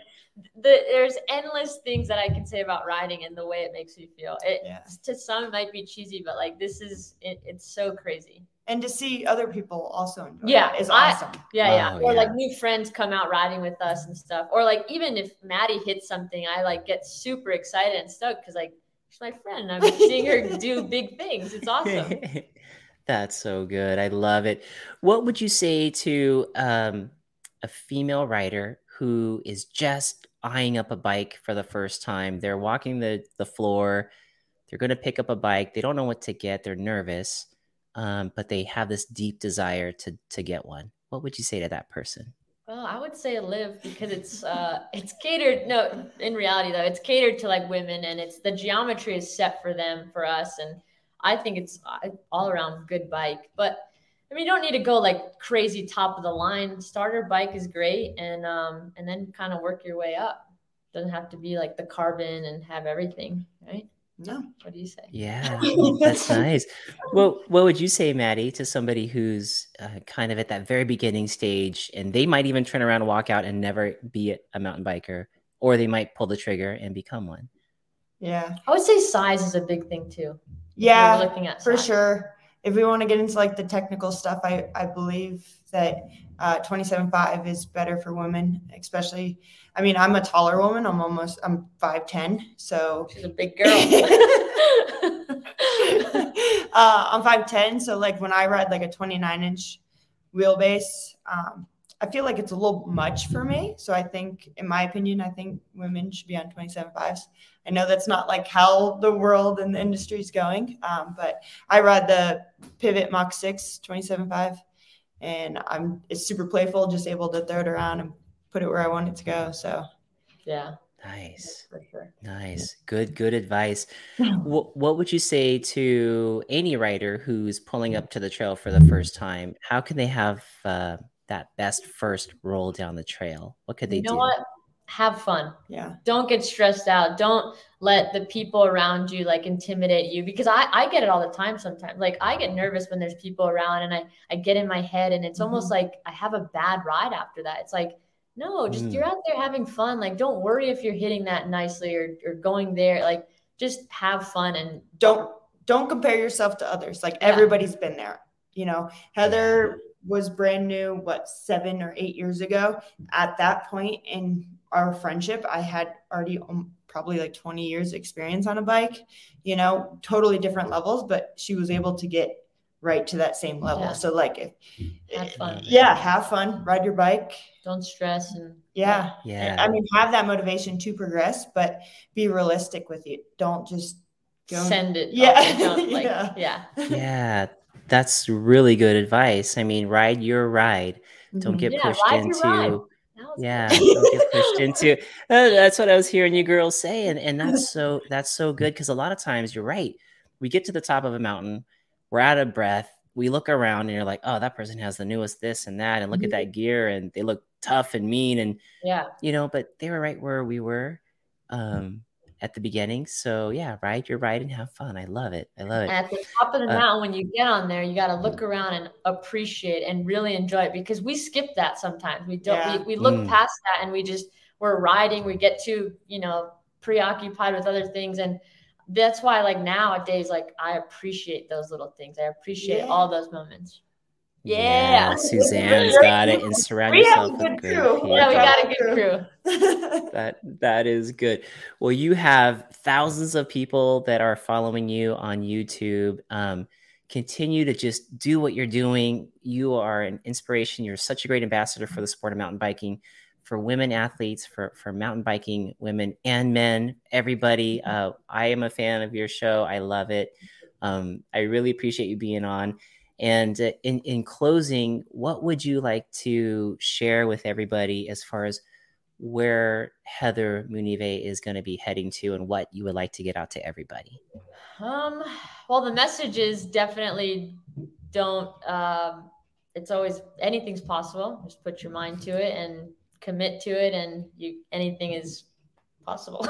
the, there's endless things that I can say about riding and the way it makes me feel. It Yeah. to some it might be cheesy, but like this is it, it's so crazy. and to see other people also enjoy yeah it is I, awesome. Yeah, yeah. Oh, Or yeah. like new friends come out riding with us and stuff. Or like even if Maddie hits something, I like get super excited and stoked because like she's my friend. I'm seeing her do big things. It's awesome. That's so good. I love it. What would you say to um, a female rider who is just eyeing up a bike for the first time? They're walking the, the floor. They're going to pick up a bike. They don't know what to get. They're nervous, um, but they have this deep desire to to get one. What would you say to that person? Well, I would say Liv because it's uh it's catered no in reality though it's catered to like women and it's the geometry is set for them for us and I think it's uh, all around good bike but I mean you don't need to go like crazy top of the line. Starter bike is great and um and then kind of work your way up. Doesn't have to be like the carbon and have everything right No. what do you say Yeah, that's nice. Well, what would you say, Maddie, to somebody who's uh, kind of at that very beginning stage, and they might even turn around and walk out and never be a mountain biker, or they might pull the trigger and become one? Yeah. I would say size is a big thing too Yeah. Looking at for sure. If we want to get into like the technical stuff, I, I believe that uh, 27.5 is better for women, especially. I mean, I'm a taller woman. I'm almost, I'm 5'10. So she's a big girl uh, I'm 5'10. So, like, when I ride like a 29 inch wheelbase, um, I feel like it's a little much for me. So, I think, in my opinion, I think women should be on 27.5s. I know that's not like how the world and the industry is going, um, but I ride the Pivot Mach 6 27.5, and I'm it's super playful, just able to throw it around and put it where I want it to go. So, yeah Nice, for sure nice, good, good advice. what, what would you say to any rider who's pulling up to the trail for the first time? How can they have uh, that best first roll down the trail? What could they you know do? what have fun. Yeah. don't get stressed out. Don't let the people around you like intimidate you because i i get it all the time sometimes. Like i get nervous when there's people around and i i get in my head and it's almost like i have a bad ride after that. It's like no just Mm. you're out there having fun. Like don't worry if you're hitting that nicely or, or going there. Like just have fun and don't don't compare yourself to others. Like Yeah. everybody's been there you know? Heather was brand new what seven or eight years ago at that point in our friendship i had already um, probably like 20 years experience on a bike you know totally different levels but she was able to get right to that same level Yeah. so like if have fun yeah have fun ride your bike don't stress and yeah Yeah. i mean have that motivation to progress but be realistic with it don't just go send it Yeah. jump, like Yeah. yeah yeah, that's really good advice. I mean, ride your ride. Don't Mhm. get Yeah, pushed ride your ride. into That was yeah don't get pushed into Uh, that's what i was hearing you girls say and, and that's so that's so good because a lot of times you're right we get to the top of a mountain we're out of breath we look around and you're like oh that person has the newest this and that and look at that gear and they look tough and mean and yeah. you know but they were right where we were um at the beginning so yeah ride your ride and have fun i love it i love it At the top of the Uh, mountain, when you get on there, you got to look around and appreciate and really enjoy it because we skip that sometimes. We don't. Yeah. We, we look Mm. past that and we just we're riding. We get too you know preoccupied with other things, and that's why like nowadays, like I appreciate those little things. I appreciate Yeah. all those moments. Yeah, Yeah. suzanne's got it and surround We have yourself a with good crew. people. Yeah, we got a good crew. that that is good. Well you have thousands of people that are following you on youtube. Um, continue to just do what you're doing. You are an inspiration. You're such a great ambassador for the sport of mountain biking for women athletes for for mountain biking women and men. Everybody uh, i am a fan of your show. I love it. Um, i really appreciate you being on and uh, in, in closing what would you like to share with everybody as far as where Heather Munive is going to be heading to and what you would like to get out to everybody. Um, well, the message is definitely don't. Um, it's always anything's possible. Just put your mind to it and commit to it, and you anything is possible.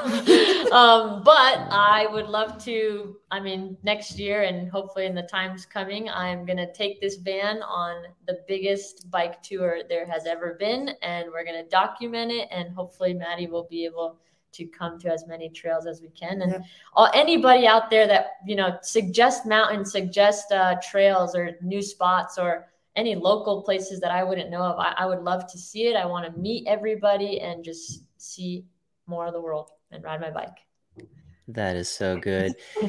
um, but I would love to. I mean, next year and hopefully in the times coming, I'm gonna take this van on the biggest bike tour there has ever been, and we're gonna document it, and hopefully Maddie will be able to come to as many trails as we can. And yeah. all, anybody out there that, you know, suggest mountains, suggest uh, trails or new spots or any local places that I wouldn't know of, I, I would love to see it. I want to meet everybody and just see more of the world and ride my bike. That is so good.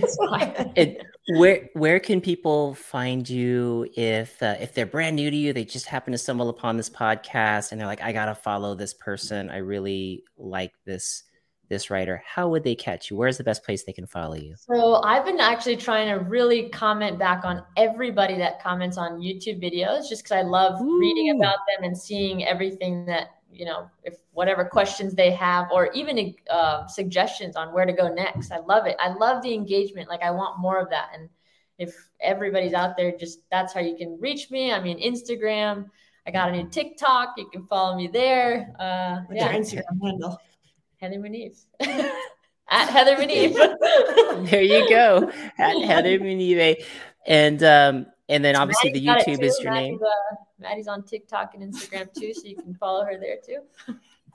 it, where where can people find you if uh, if they're brand new to you? They just happen to stumble upon this podcast and they're like, I gotta follow this person. I really like this this writer. How would they catch you? Where's the best place they can follow you? So I've been actually trying to really comment back on everybody that comments on YouTube videos, just because I love Ooh. reading about them and seeing everything that you know, if whatever questions they have, or even uh, suggestions on where to go next. I love it. I love the engagement. Like I want more of that. And if everybody's out there, just that's how you can reach me. I mean, Instagram. I got a new TikTok. You can follow me there. Uh, What's yeah. your Instagram handle? Heather Munive. At Heather Munive. there you go. At Heather Munive. And um, and then obviously Maddie's the YouTube is your Maddie's, name. Maddie's on TikTok and Instagram too, so you can follow her there too.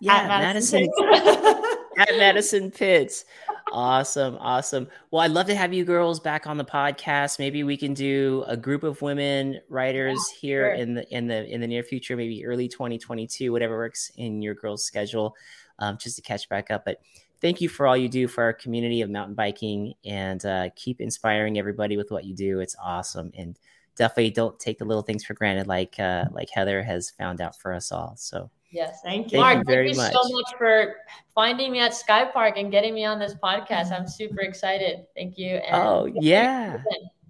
Yeah, at Madison, Madison at Madison Pitts. Awesome, awesome. Well, I'd love to have you girls back on the podcast. Maybe we can do a group of women writers yeah, here sure. in the in the in the near future, maybe early 2022, whatever works in your girls' schedule, um, just to catch back up. But thank you for all you do for our community of mountain biking, and uh, keep inspiring everybody with what you do. It's awesome, and definitely don't take the little things for granted, like uh, like Heather has found out for us all. So yes, thank you, thank you very thank you much. so much for finding me at Sky Park and getting me on this podcast. I'm super excited. Thank you. And oh yeah,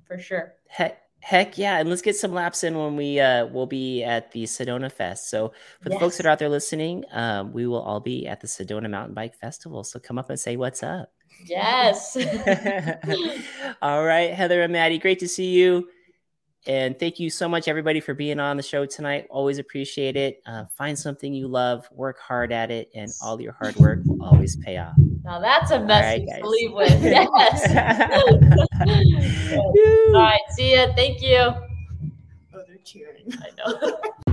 for sure. Heck, heck yeah, and let's get some laps in when we uh, will be at the Sedona Fest. So for the folks that are out there listening, um, we will all be at the Sedona Mountain Bike Festival. So come up and say what's up. Yes. all right, Heather and Maddie, great to see you. And thank you so much, everybody, for being on the show tonight. Always appreciate it. Uh, find something you love, work hard at it, and all your hard work will always pay off. Now that's a message right, to leave with. Yes. all right. See ya. Thank you. Oh, they're cheering. I know.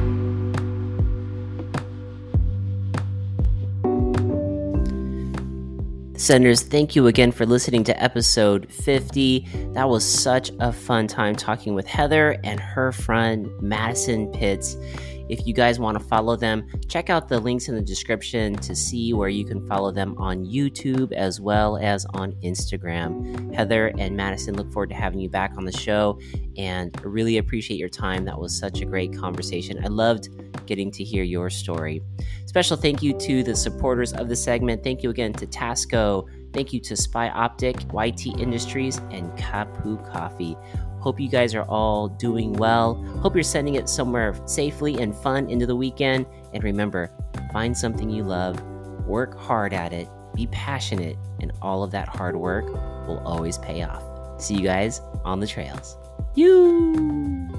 Senders, thank you again for listening to episode 50. That was such a fun time talking with Heather and her friend Madison Pitts. If you guys want to follow them, check out the links in the description to see where you can follow them on YouTube as well as on Instagram. Heather and Madison look forward to having you back on the show and really appreciate your time. That was such a great conversation. I loved getting to hear your story. Special thank you to the supporters of the segment. Thank you again to Tasco. Thank you to Spy Optic, YT Industries, and Kapu Coffee. Hope you guys are all doing well. Hope you're sending it somewhere safely and fun into the weekend. And remember, find something you love, work hard at it, be passionate, and all of that hard work will always pay off. See you guys on the trails. You.